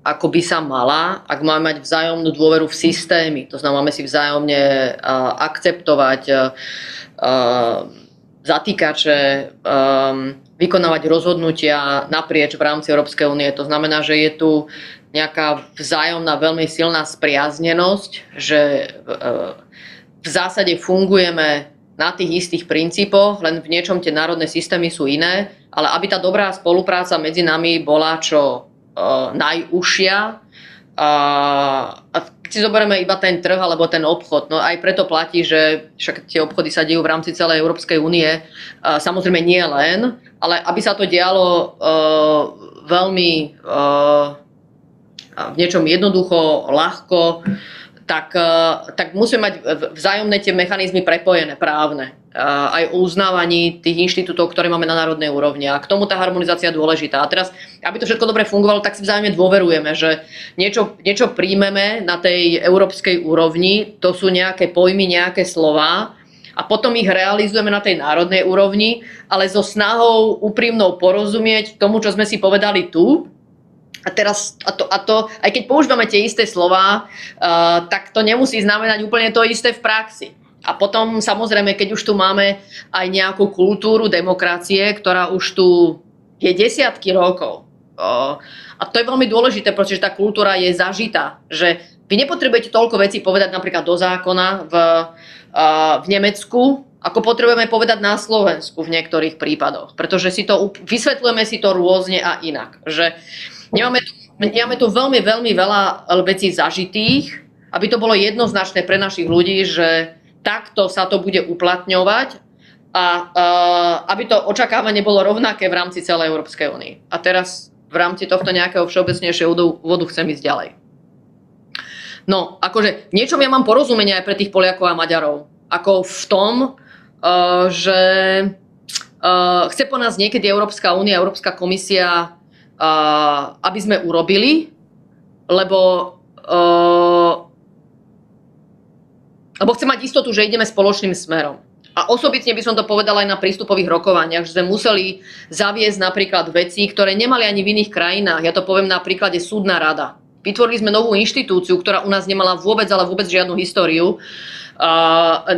ako by sa mala, ak máme mať vzájomnú dôveru v systémy. To znamená, máme si vzájomne uh, akceptovať uh, zatýkače, um, vykonávať rozhodnutia naprieč v rámci Európskej únie. To znamená, že je tu nejaká vzájomná veľmi silná spriaznenosť, že e, v zásade fungujeme na tých istých princípoch, len v niečom tie národné systémy sú iné, ale aby tá dobrá spolupráca medzi nami bola čo uh, najúžšia, a, a keď si zoberieme iba ten trh alebo ten obchod, no aj preto platí, že však tie obchody sa dejú v rámci celej Európskej únie, samozrejme nie len, ale aby sa to dialo uh, veľmi uh, v niečom jednoducho, ľahko, tak, uh, tak musíme mať vzájomné tie mechanizmy prepojené, právne aj o uznávaní tých inštitútov, ktoré máme na národnej úrovni. A k tomu tá harmonizácia dôležitá. A teraz, aby to všetko dobre fungovalo, tak si vzájomne dôverujeme, že niečo, niečo príjmeme na tej európskej úrovni, to sú nejaké pojmy, nejaké slova, a potom ich realizujeme na tej národnej úrovni, ale so snahou úprimnou porozumieť tomu, čo sme si povedali tu. A teraz, a to, a to aj keď používame tie isté slova, uh, tak to nemusí znamenať úplne to isté v praxi. A potom samozrejme, keď už tu máme aj nejakú kultúru demokracie, ktorá už tu je desiatky rokov. A to je veľmi dôležité, pretože tá kultúra je zažitá. Že vy nepotrebujete toľko vecí povedať napríklad do zákona v, v Nemecku, ako potrebujeme povedať na Slovensku v niektorých prípadoch. Pretože si to, vysvetľujeme si to rôzne a inak. Že nemáme tu, nemáme tu veľmi, veľmi veľa vecí zažitých, aby to bolo jednoznačné pre našich ľudí, že takto sa to bude uplatňovať a uh, aby to očakávanie bolo rovnaké v rámci celej Európskej únie. A teraz v rámci tohto nejakého všeobecnejšieho úvodu chcem ísť ďalej. No, akože niečom ja mám porozumenie aj pre tých Poliakov a Maďarov. Ako v tom, uh, že uh, chce po nás niekedy Európska únia, Európska komisia, uh, aby sme urobili, lebo uh, lebo chce mať istotu, že ideme spoločným smerom. A osobitne by som to povedala aj na prístupových rokovaniach, že sme museli zaviesť napríklad veci, ktoré nemali ani v iných krajinách. Ja to poviem na príklade súdna rada. Vytvorili sme novú inštitúciu, ktorá u nás nemala vôbec, ale vôbec žiadnu históriu.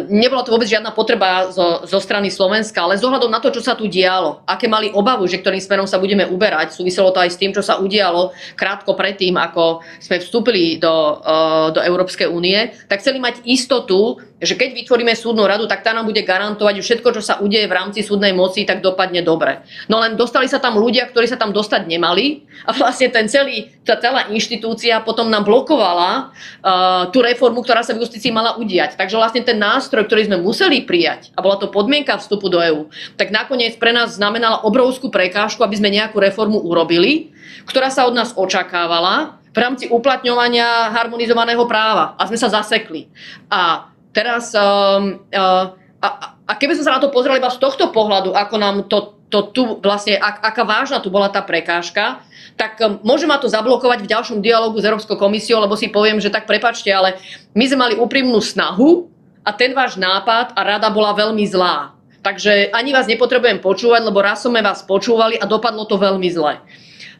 Nebola to vôbec žiadna potreba zo, zo strany Slovenska, ale z ohľadom na to, čo sa tu dialo, aké mali obavu, že ktorým smerom sa budeme uberať, súviselo to aj s tým, čo sa udialo krátko predtým, ako sme vstúpili do, uh, do Európskej únie, tak chceli mať istotu, že keď vytvoríme súdnu radu, tak tá nám bude garantovať, že všetko, čo sa udeje v rámci súdnej moci, tak dopadne dobre. No len dostali sa tam ľudia, ktorí sa tam dostať nemali a vlastne ten celý, tá celá inštitúcia potom nám blokovala uh, tú reformu, ktorá sa v justícii mala udiať. Takže vlastne ten nástroj, ktorý sme museli prijať, a bola to podmienka vstupu do EÚ, tak nakoniec pre nás znamenala obrovskú prekážku, aby sme nejakú reformu urobili, ktorá sa od nás očakávala v rámci uplatňovania harmonizovaného práva. A sme sa zasekli. A Teraz, um, uh, a, a keby sme sa na to pozreli iba z tohto pohľadu, ako nám to, to tu vlastne, ak, aká vážna tu bola tá prekážka, tak um, môže ma to zablokovať v ďalšom dialogu s Európskou komisiou, lebo si poviem, že tak prepačte, ale my sme mali úprimnú snahu a ten váš nápad a rada bola veľmi zlá. Takže ani vás nepotrebujem počúvať, lebo raz sme vás počúvali a dopadlo to veľmi zle.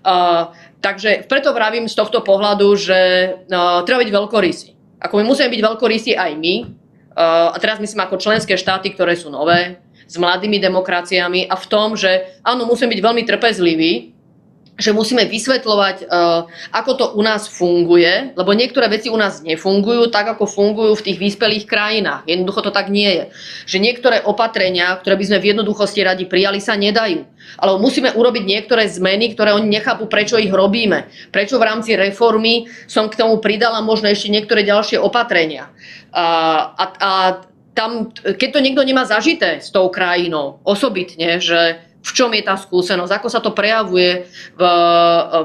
Uh, takže preto vravím z tohto pohľadu, že uh, treba byť veľkorysý. Ako my musíme byť veľkorysí aj my, a teraz myslím ako členské štáty, ktoré sú nové, s mladými demokraciami a v tom, že áno, musíme byť veľmi trpezliví, že musíme vysvetľovať, uh, ako to u nás funguje, lebo niektoré veci u nás nefungujú tak, ako fungujú v tých vyspelých krajinách. Jednoducho to tak nie je. Že niektoré opatrenia, ktoré by sme v jednoduchosti radi prijali, sa nedajú. Ale musíme urobiť niektoré zmeny, ktoré oni nechápu, prečo ich robíme. Prečo v rámci reformy som k tomu pridala možno ešte niektoré ďalšie opatrenia. A, a, a tam, keď to niekto nemá zažité s tou krajinou, osobitne, že v čom je tá skúsenosť, ako sa to prejavuje v,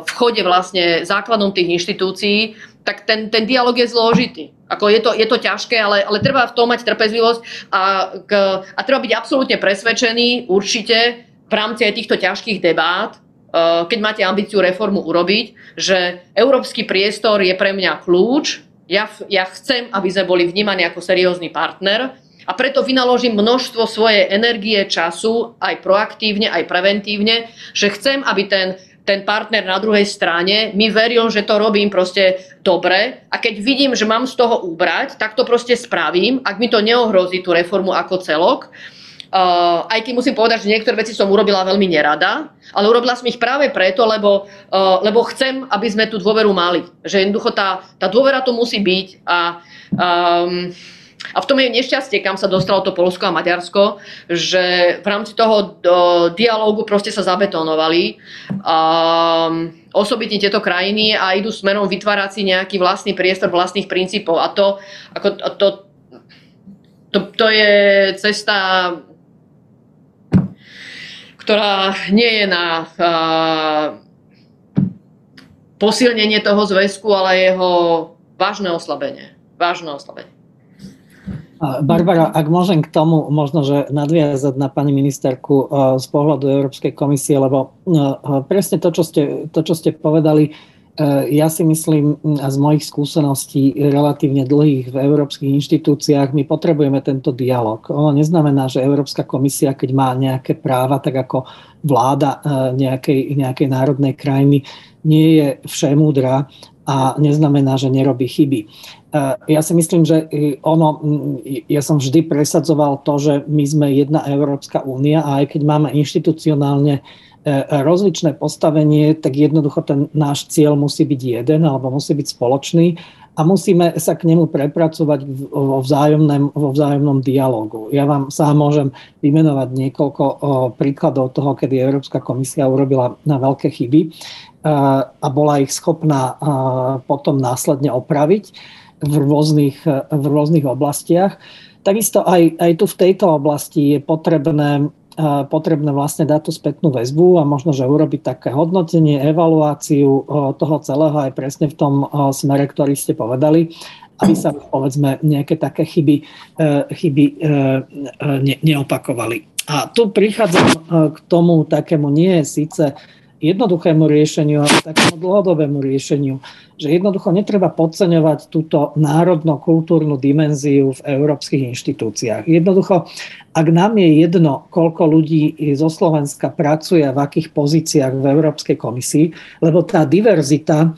v chode vlastne základom tých inštitúcií, tak ten, ten dialog je zložitý. Ako je, to, je to ťažké, ale, ale treba v tom mať trpezlivosť a, k, a treba byť absolútne presvedčený určite v rámci aj týchto ťažkých debát, uh, keď máte ambíciu reformu urobiť, že európsky priestor je pre mňa kľúč. Ja, ja chcem, aby sme boli vnímaní ako seriózny partner a preto vynaložím množstvo svojej energie, času, aj proaktívne, aj preventívne, že chcem, aby ten, ten partner na druhej strane mi veril, že to robím proste dobre a keď vidím, že mám z toho úbrať, tak to proste spravím, ak mi to neohrozí tú reformu ako celok. Uh, aj keď musím povedať, že niektoré veci som urobila veľmi nerada, ale urobila som ich práve preto, lebo, uh, lebo chcem, aby sme tú dôveru mali. Že jednoducho tá, tá dôvera tu musí byť a um, a v tom je nešťastie, kam sa dostalo to Polsko a Maďarsko, že v rámci toho dialógu proste sa zabetonovali um, osobitne tieto krajiny a idú smerom vytvárať si nejaký vlastný priestor vlastných princípov. A to, ako, to, to, to je cesta, ktorá nie je na uh, posilnenie toho zväzku, ale jeho vážne oslabenie. Vážne oslabenie.
Barbara, ak môžem k tomu možno, že nadviazať na pani ministerku eh, z pohľadu Európskej komisie, lebo eh, presne to, čo ste, to, čo ste povedali, ja si myslím a z mojich skúseností relatívne dlhých v európskych inštitúciách, my potrebujeme tento dialog. Ono neznamená, že Európska komisia, keď má nejaké práva, tak ako vláda nejakej, nejakej národnej krajiny, nie je všemúdra a neznamená, že nerobí chyby. Ja si myslím, že ono, ja som vždy presadzoval to, že my sme jedna Európska únia a aj keď máme inštitucionálne e, rozličné postavenie, tak jednoducho ten náš cieľ musí byť jeden alebo musí byť spoločný a musíme sa k nemu prepracovať vo vzájomnom, vo vzájomnom dialogu. Ja vám sám môžem vymenovať niekoľko príkladov toho, kedy Európska komisia urobila na veľké chyby e, a bola ich schopná potom následne opraviť v rôznych, v rôznych oblastiach. takisto aj, aj tu v tejto oblasti je potrebné potrebné vlastne dať tú spätnú väzbu a možno, že urobiť také hodnotenie, evaluáciu toho celého aj presne v tom smere, ktorý ste povedali, aby sa povedzme nejaké také chyby, e, chyby e, ne, neopakovali. A tu prichádzam e, k tomu takému nie síce jednoduchému riešeniu, ale takému dlhodobému riešeniu, že jednoducho netreba podceňovať túto národno-kultúrnu dimenziu v európskych inštitúciách. Jednoducho, ak nám je jedno, koľko ľudí zo Slovenska pracuje v akých pozíciách v Európskej komisii, lebo tá diverzita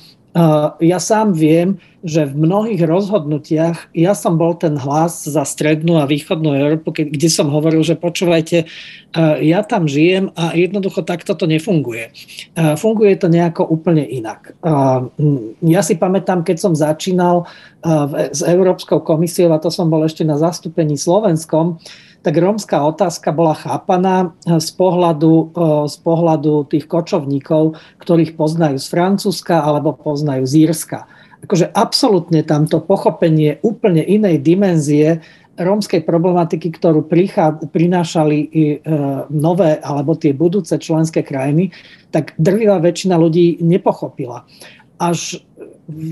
ja sám viem, že v mnohých rozhodnutiach ja som bol ten hlas za strednú a východnú Európu, kde som hovoril, že počúvajte, ja tam žijem a jednoducho takto to nefunguje. Funguje to nejako úplne inak. Ja si pamätám, keď som začínal s Európskou komisiou, a to som bol ešte na zastúpení Slovenskom, tak rómska otázka bola chápaná eh, z pohľadu, eh, z pohľadu tých kočovníkov, ktorých poznajú z Francúzska alebo poznajú z Írska. Akože absolútne tamto pochopenie úplne inej dimenzie rómskej problematiky, ktorú prinášali i e, nové alebo tie budúce členské krajiny, tak drvivá väčšina ľudí nepochopila. Až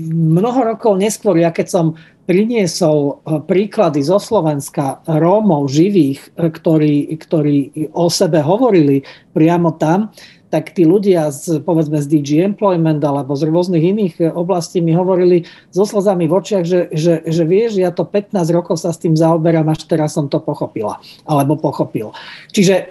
mnoho rokov neskôr, ja keď som priniesol e, príklady zo Slovenska Rómov živých, e, ktorí, ktorí o sebe hovorili priamo tam, tak tí ľudia z, povedzme z DG Employment alebo z rôznych iných e, oblastí mi hovorili so slzami v očiach, že, že, že vieš, ja to 15 rokov sa s tým zaoberám, až teraz som to pochopila alebo pochopil. Čiže e,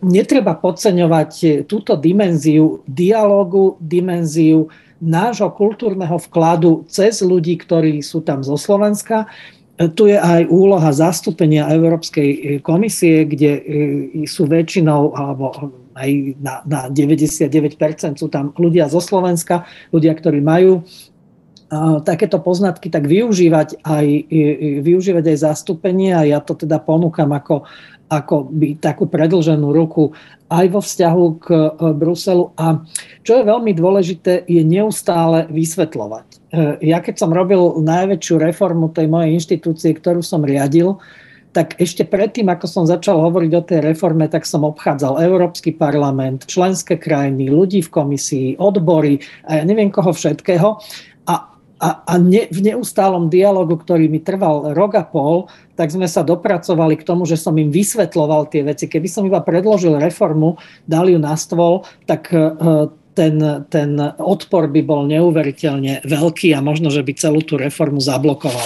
netreba podceňovať túto dimenziu dialogu, dimenziu nášho kultúrneho vkladu cez ľudí, ktorí sú tam zo Slovenska. E, tu je aj úloha zastúpenia Európskej e, komisie, kde e, sú väčšinou, alebo aj na, na 99% sú tam ľudia zo Slovenska, ľudia, ktorí majú takéto poznatky, tak využívať aj, využívať aj zastúpenie a ja to teda ponúkam ako, ako by takú predlženú ruku aj vo vzťahu k e, Bruselu. A čo je veľmi dôležité, je neustále vysvetľovať. E, ja keď som robil najväčšiu reformu tej mojej inštitúcie, ktorú som riadil, tak ešte predtým, ako som začal hovoriť o tej reforme, tak som obchádzal Európsky parlament, členské krajiny, ľudí v komisii, odbory a ja neviem koho všetkého a, a ne, v neustálom dialogu, ktorý mi trval rok a pol, tak sme sa dopracovali k tomu, že som im vysvetloval tie veci. Keby som iba predložil reformu, dal ju na stôl, tak e, ten, ten odpor by bol neuveriteľne veľký a možno, že by celú tú reformu zablokoval.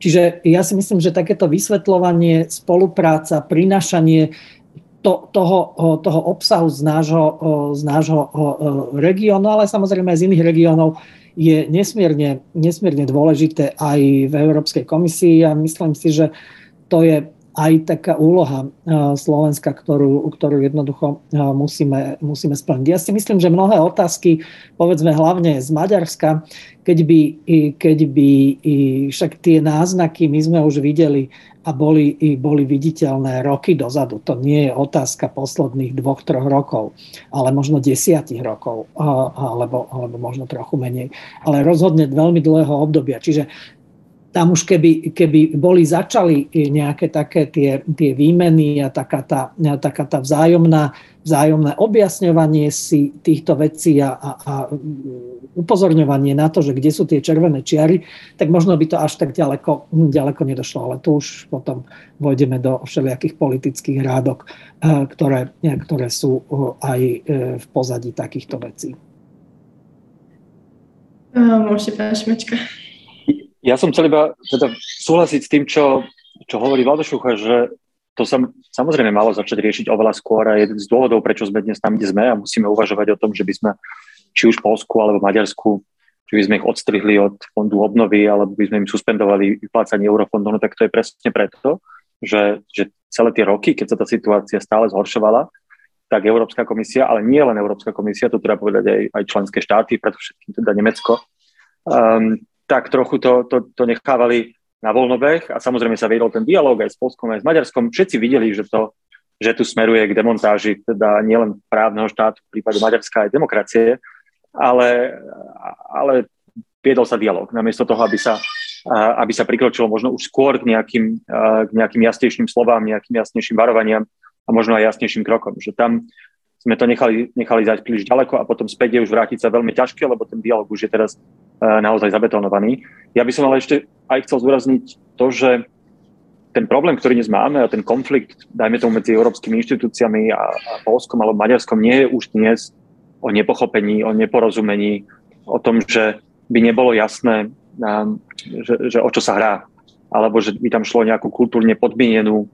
Čiže ja si myslím, že takéto vysvetľovanie, spolupráca, prinašanie to, toho, toho obsahu z nášho, z nášho regiónu, ale samozrejme aj z iných regiónov je nesmierne, nesmierne dôležité aj v Európskej komisii a myslím si, že to je aj taká úloha Slovenska, ktorú, ktorú jednoducho musíme, musíme splniť. Ja si myslím, že mnohé otázky, povedzme hlavne z Maďarska, keď by, keď by však tie náznaky my sme už videli a boli, boli viditeľné roky dozadu. To nie je otázka posledných dvoch, troch rokov, ale možno desiatich rokov, alebo, alebo možno trochu menej. Ale rozhodne veľmi dlhého obdobia. Čiže tam už keby, keby boli začali nejaké také tie, tie výmeny a taká tá, taká tá vzájomná, vzájomné objasňovanie si týchto vecí a, a, a upozorňovanie na to, že kde sú tie červené čiary, tak možno by to až tak ďaleko, ďaleko nedošlo. Ale tu už potom vojdeme do všelijakých politických rádok, eh, ktoré, ktoré sú eh, aj eh, v pozadí takýchto vecí.
Môžete, pán Šmečka.
Ja som chcel iba teda súhlasiť s tým, čo, čo hovorí Vladošucha, že to sa samozrejme malo začať riešiť oveľa skôr a jeden z dôvodov, prečo sme dnes tam, kde sme a musíme uvažovať o tom, že by sme či už Polsku alebo Maďarsku, či by sme ich odstrihli od fondu obnovy alebo by sme im suspendovali vyplácanie eurofondov, no tak to je presne preto, že, že celé tie roky, keď sa tá situácia stále zhoršovala, tak Európska komisia, ale nie len Európska komisia, to treba povedať aj, aj členské štáty, predovšetkým teda Nemecko, um, tak trochu to, to, to nechávali na voľnobeh a samozrejme sa viedol ten dialog aj s Polskom, aj s Maďarskom. Všetci videli, že, to, že tu smeruje k demontáži teda nielen právneho štátu, v prípade Maďarska aj demokracie, ale, ale viedol sa dialog. Namiesto toho, aby sa aby sa prikročilo možno už skôr k nejakým, k nejakým jasnejším slovám, nejakým jasnejším varovaniam a možno aj jasnejším krokom. Že tam sme to nechali, nechali zať príliš ďaleko a potom späť je už vrátiť sa veľmi ťažké, lebo ten dialog už je teraz naozaj zabetonovaný. Ja by som ale ešte aj chcel zúrazniť to, že ten problém, ktorý dnes máme a ten konflikt, dajme tomu medzi európskymi inštitúciami a, a Polskom alebo Maďarskom, nie je už dnes o nepochopení, o neporozumení, o tom, že by nebolo jasné, že, že o čo sa hrá, alebo že by tam šlo nejakú kultúrne podmienenú,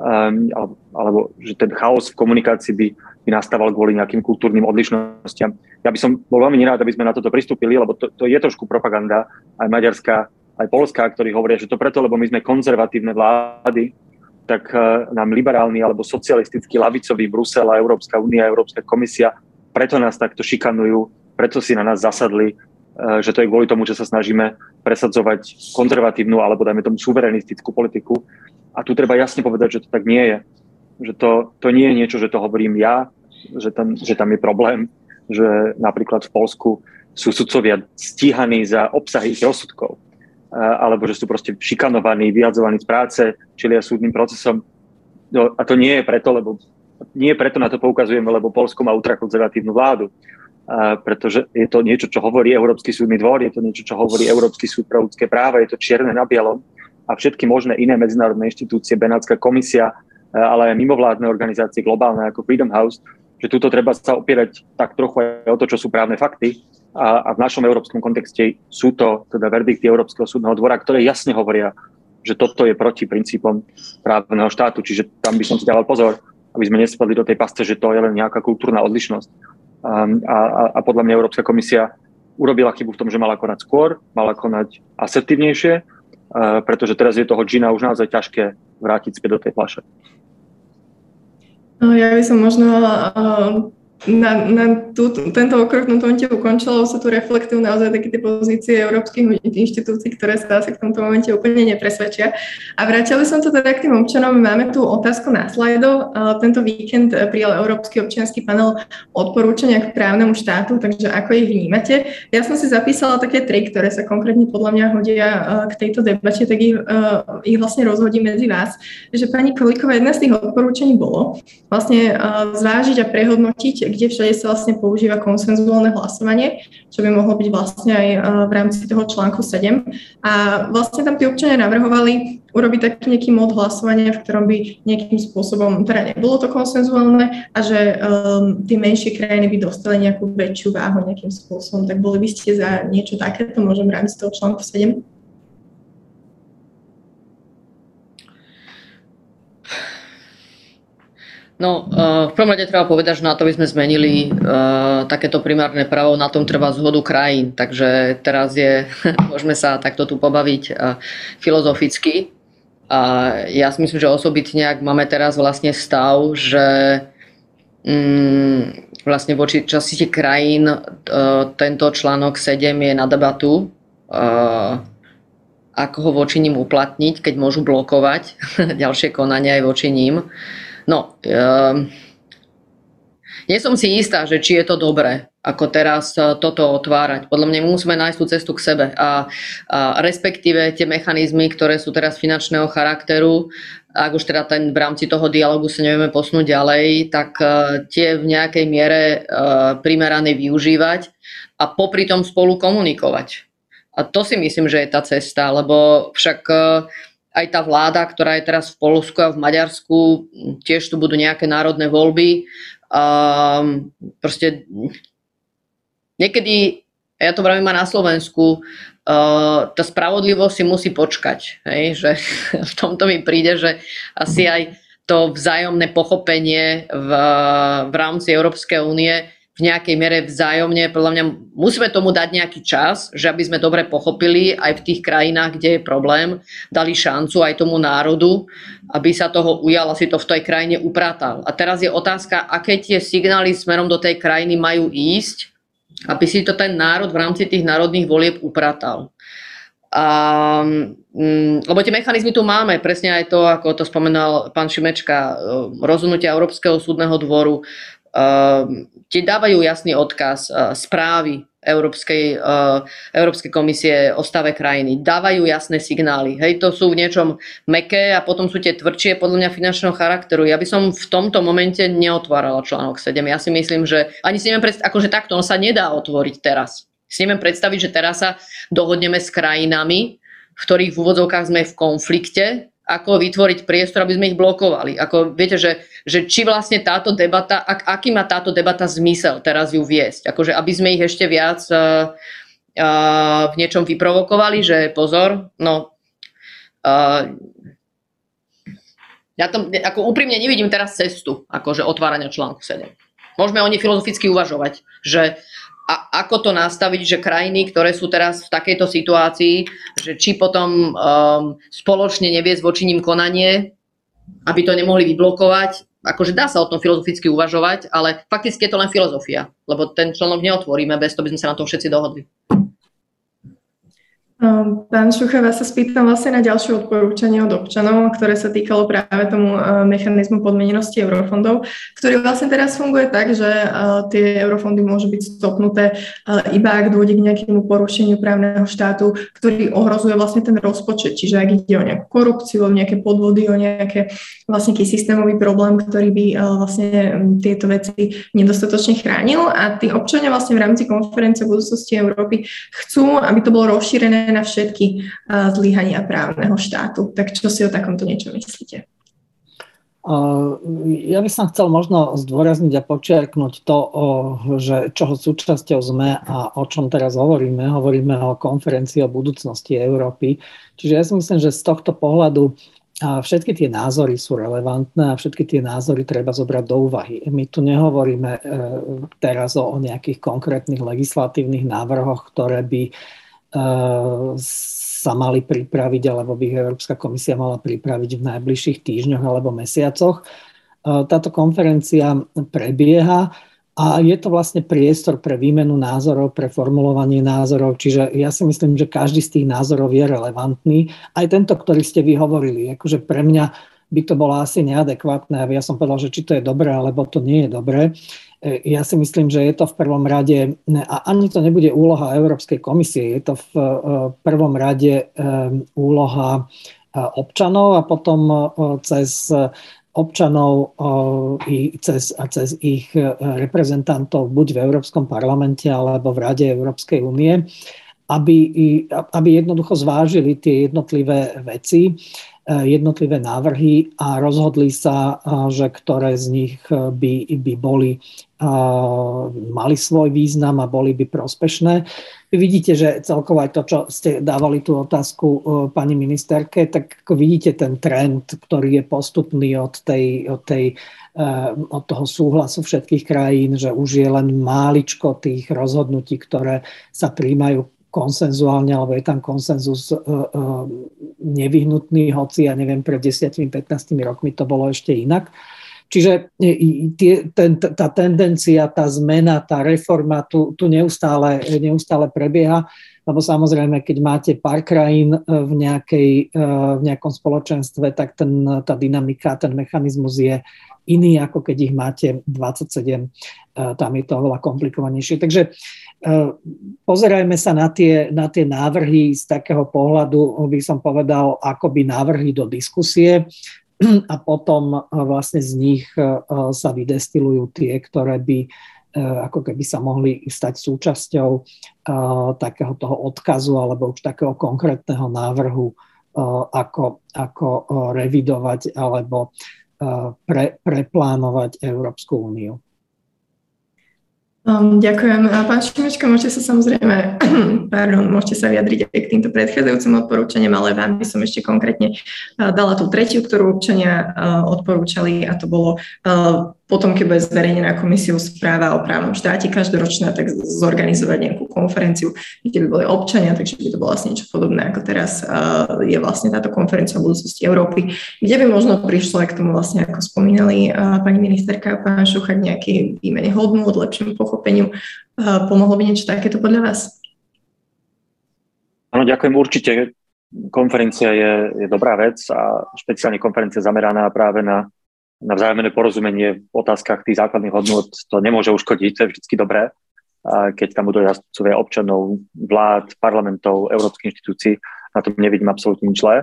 alebo, alebo že ten chaos v komunikácii by, by nastával kvôli nejakým kultúrnym odlišnostiam. Ja by som bol veľmi nerád, aby sme na toto pristúpili, lebo to, to je trošku propaganda, aj maďarská aj Polská, ktorí hovoria, že to preto, lebo my sme konzervatívne vlády, tak eh, nám liberálny alebo socialistický lavicový Brusel a Európska únia, Európska komisia, preto nás takto šikanujú, preto si na nás zasadli, eh, že to je kvôli tomu, že sa snažíme presadzovať konzervatívnu alebo dajme tomu suverenistickú politiku. A tu treba jasne povedať, že to tak nie je. Že to, to nie je niečo, že to hovorím ja, že tam, že tam je problém, že napríklad v Polsku sú sudcovia stíhaní za obsahy ich rozsudkov alebo že sú proste šikanovaní, vyhadzovaní z práce, čelia súdnym procesom. No, a to nie je preto, lebo nie preto na to poukazujeme, lebo Polsko má ultrakonzervatívnu vládu. A pretože je to niečo, čo hovorí Európsky súdny dvor, je to niečo, čo hovorí Európsky súd pre ľudské práva, je to čierne na bielom a všetky možné iné medzinárodné inštitúcie, Benátska komisia, ale aj mimovládne organizácie globálne ako Freedom House, že túto treba sa opierať tak trochu aj o to, čo sú právne fakty a, a v našom európskom kontexte sú to teda verdikty Európskeho súdneho dvora, ktoré jasne hovoria, že toto je proti princípom právneho štátu. Čiže tam by som si dával pozor, aby sme nespadli do tej pasce, že to je len nejaká kultúrna odlišnosť. Um, a, a, a podľa mňa Európska komisia urobila chybu v tom, že mala konať skôr, mala konať asertívnejšie, uh, pretože teraz je toho džina už naozaj ťažké vrátiť späť do tej plaše.
No, ja by som možno uh na, na tú, tento okrok na momente ukončilo, sa tu reflektujú naozaj také tie pozície európskych inštitúcií, ktoré sa asi v tomto momente úplne nepresvedčia. A vrátila by som to teda k tým občanom. Máme tu otázku na slajdo. Tento víkend prijal Európsky občianský panel odporúčania k právnemu štátu, takže ako ich vnímate? Ja som si zapísala také tri, ktoré sa konkrétne podľa mňa hodia k tejto debate, tak ich, ich vlastne rozhodím medzi vás. Že pani Kolíková, jedna z tých odporúčaní bolo vlastne zvážiť a prehodnotiť kde všade sa vlastne používa konsenzuálne hlasovanie, čo by mohlo byť vlastne aj eh, v rámci toho článku 7. A vlastne tam tí občania navrhovali urobiť taký nejaký mod hlasovania, v ktorom by nejakým spôsobom, teda nebolo to konsenzuálne a že um, tie menšie krajiny by dostali nejakú väčšiu váhu nejakým spôsobom. Tak boli by ste za niečo takéto, môžem v rámci toho článku 7?
No, uh, v prvom rade treba povedať, že na to by sme zmenili uh, takéto primárne právo, na tom treba zhodu krajín. Takže teraz je, môžeme sa takto tu pobaviť uh, filozoficky. A ja si myslím, že osobitne, ak máme teraz vlastne stav, že um, vlastne voči časti krajín tento článok 7 je na debatu, ako ho voči ním uplatniť, keď môžu blokovať ďalšie konania aj voči ním. No, um, nie som si istá, že či je to dobré, ako teraz e, toto otvárať. Podľa mňa musíme nájsť tú cestu k sebe a, a respektíve tie mechanizmy, ktoré sú teraz finančného charakteru, ak už teda ten v rámci toho dialogu sa nevieme posunúť ďalej, tak uh, tie v nejakej miere uh, primerané využívať a popri tom spolu komunikovať. A to si myslím, že je tá cesta, lebo však uh, aj tá vláda, ktorá je teraz v Polsku a v Maďarsku, tiež tu budú nejaké národné voľby. Um, proste niekedy, ja to vravím aj na Slovensku, uh, tá spravodlivosť si musí počkať. Hej? Že v tomto mi príde, že asi aj to vzájomné pochopenie v, v rámci Európskej únie v nejakej mere vzájomne, podľa mňa musíme tomu dať nejaký čas, že aby sme dobre pochopili aj v tých krajinách, kde je problém, dali šancu aj tomu národu, aby sa toho ujal a si to v tej krajine upratal. A teraz je otázka, aké tie signály smerom do tej krajiny majú ísť, aby si to ten národ v rámci tých národných volieb upratal. A, mm, lebo tie mechanizmy tu máme, presne aj to, ako to spomenal pán Šimečka, rozhodnutia Európskeho súdneho dvoru, tie dávajú jasný odkaz, eh, správy Európskej, uh, Európskej komisie o stave krajiny. Dávajú jasné signály. Hej, to sú v niečom meké a potom sú tie tvrdšie podľa mňa finančného charakteru. Ja by som v tomto momente neotvárala článok 7. Ja si myslím, že ani si neviem predstaviť, akože takto on sa nedá otvoriť teraz. Si neviem predstaviť, že teraz sa dohodneme s krajinami, v ktorých v úvodzovkách sme v konflikte ako vytvoriť priestor, aby sme ich blokovali. Ako viete, že, že či vlastne táto debata, ak, aký má táto debata zmysel teraz ju viesť. Akože aby sme ich ešte viac uh, uh, v niečom vyprovokovali, že pozor, no uh, ja to, ako úprimne nevidím teraz cestu akože otvárania článku 7. Môžeme o nej filozoficky uvažovať, že a ako to nastaviť, že krajiny, ktoré sú teraz v takejto situácii, že či potom um, spoločne neviesť voči ním konanie, aby to nemohli vyblokovať. Akože dá sa o tom filozoficky uvažovať, ale fakticky je to len filozofia, lebo ten článok neotvoríme, bez toho by sme sa na tom všetci dohodli.
Ehm, pán Šucha, vás sa spýtam vlastne na ďalšie odporúčanie od občanov, ktoré sa týkalo práve tomu ehm, mechanizmu podmenenosti eurofondov, ktorý vlastne teraz funguje tak, že ehm, tie eurofondy môžu byť stopnuté iba ak dôjde k nejakému porušeniu právneho štátu, ktorý ohrozuje vlastne ten rozpočet. Čiže ak ide o nejakú korupciu, o nejaké podvody, o nejaké vlastne systémový problém, ktorý by vlastne tieto veci nedostatočne chránil. A tí občania vlastne v rámci konferencie budúcnosti Európy chcú, aby to bolo rozšírené na všetky zlyhania právneho štátu. Tak čo si o takomto niečo myslíte?
Ja by som chcel možno zdôrazniť a počiarknúť to, že čoho súčasťou sme a o čom teraz hovoríme. Hovoríme o konferencii o budúcnosti Európy. Čiže ja si myslím, že z tohto pohľadu všetky tie názory sú relevantné a všetky tie názory treba zobrať do úvahy. My tu nehovoríme e, teraz o nejakých konkrétnych legislatívnych návrhoch, ktoré by sa mali pripraviť, alebo by Európska komisia mala pripraviť v najbližších týždňoch alebo mesiacoch. Táto konferencia prebieha a je to vlastne priestor pre výmenu názorov, pre formulovanie názorov, čiže ja si myslím, že každý z tých názorov je relevantný. Aj tento, ktorý ste vy hovorili, akože pre mňa by to bolo asi neadekvátne, aby ja som povedal, že či to je dobré, alebo to nie je dobré. Ja si myslím, že je to v prvom rade, a ani to nebude úloha Európskej komisie, je to v e, prvom rade e, úloha e, občanov a potom cez občanov i cez, a cez ich reprezentantov buď v Európskom parlamente alebo v Rade Európskej únie, aby, aby jednoducho zvážili tie jednotlivé veci jednotlivé návrhy a rozhodli sa, že ktoré z nich by, by boli mali svoj význam a boli by prospešné. Vidíte, že celkovo aj to, čo ste dávali tú otázku pani ministerke, tak vidíte ten trend, ktorý je postupný od, tej, od, tej, od toho súhlasu všetkých krajín, že už je len máličko tých rozhodnutí, ktoré sa príjmajú konsenzuálne, alebo je tam konsenzus uh, nevyhnutný, hoci ja neviem, pred 10-15 rokmi to bolo ešte inak. Čiže tie, ten, tá tendencia, tá zmena, tá reforma tu, tu neustále, neustále prebieha, lebo samozrejme, keď máte pár krajín v, nejakej, v nejakom spoločenstve, tak ten, tá dynamika, ten mechanizmus je iný, ako keď ich máte 27. Tam je to oveľa komplikovanejšie. Takže pozerajme sa na tie, na tie návrhy z takého pohľadu, by som povedal, akoby návrhy do diskusie a potom e, vlastne z nich e, sa vydestilujú tie, ktoré by e, ako keby sa mohli stať súčasťou takého toho odkazu alebo už takého konkrétneho návrhu, ako, ako revidovať alebo pre, preplánovať Európsku úniu.
Um, ďakujem. Pán Šimečka, môžete sa samozrejme, pardon, môžete sa vyjadriť aj k týmto predchádzajúcim odporúčaniam, ale vám by som ešte konkrétne uh, dala tú tretiu, ktorú občania uh, odporúčali a to bolo uh, potom, keď bude zverejnená komisiou správa o právnom štáte každoročná, tak zorganizovať nejakú konferenciu, kde by boli občania, takže by to bolo vlastne niečo podobné, ako teraz je vlastne táto konferencia o budúcnosti Európy, kde by možno prišlo aj k tomu vlastne, ako spomínali pani ministerka a pán Šuchak, nejaký výmene hodnú, od lepšiemu pochopeniu. Pomohlo by niečo takéto podľa vás?
Áno, ďakujem určite. Konferencia je, je dobrá vec a špeciálne konferencia zameraná práve na na vzájomné porozumenie v otázkach tých základných hodnot to nemôže uškodiť, to je vždy dobré. keď tam budú zástupcovia občanov, vlád, parlamentov, európskych inštitúcií, na tom nevidím absolútne nič zlé.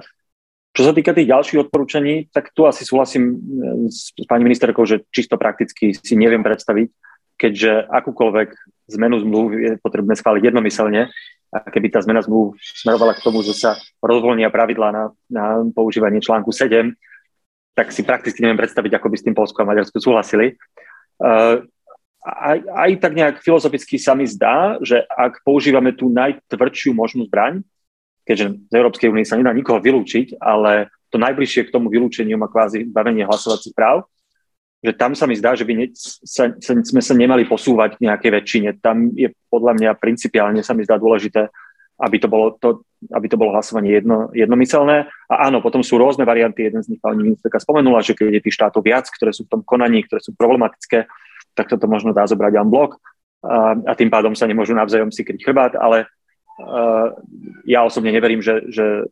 Čo sa týka tých ďalších odporúčaní, tak tu asi súhlasím e, s pani ministerkou, že čisto prakticky si neviem predstaviť, keďže akúkoľvek zmenu zmluv je potrebné schváliť jednomyselne, a keby tá zmena zmluv smerovala k tomu, že sa rozvoľnia pravidlá na, na používanie článku 7, tak si prakticky neviem predstaviť, ako by s tým Polsko a Maďarsko súhlasili. Uh, aj, aj tak nejak filozoficky sa mi zdá, že ak používame tú najtvrdšiu možnú zbraň, keďže z Európskej únie sa nedá nikoho vylúčiť, ale to najbližšie k tomu vylúčeniu má kvázi bavenie hlasovacích práv, že tam sa mi zdá, že by ne, sa, sa, sme sa nemali posúvať k nejakej väčšine. Tam je podľa mňa principiálne sa mi zdá dôležité, aby to bolo, to, aby to bolo hlasovanie jedno, jednomyselné. A áno, potom sú rôzne varianty. Jeden z nich pani ministerka spomenula, že keď je tých štátov viac, ktoré sú v tom konaní, ktoré sú problematické, tak toto možno dá zobrať en blok a, a tým pádom sa nemôžu navzájom si kryť chrbát, ale uh, ja osobne neverím, že, že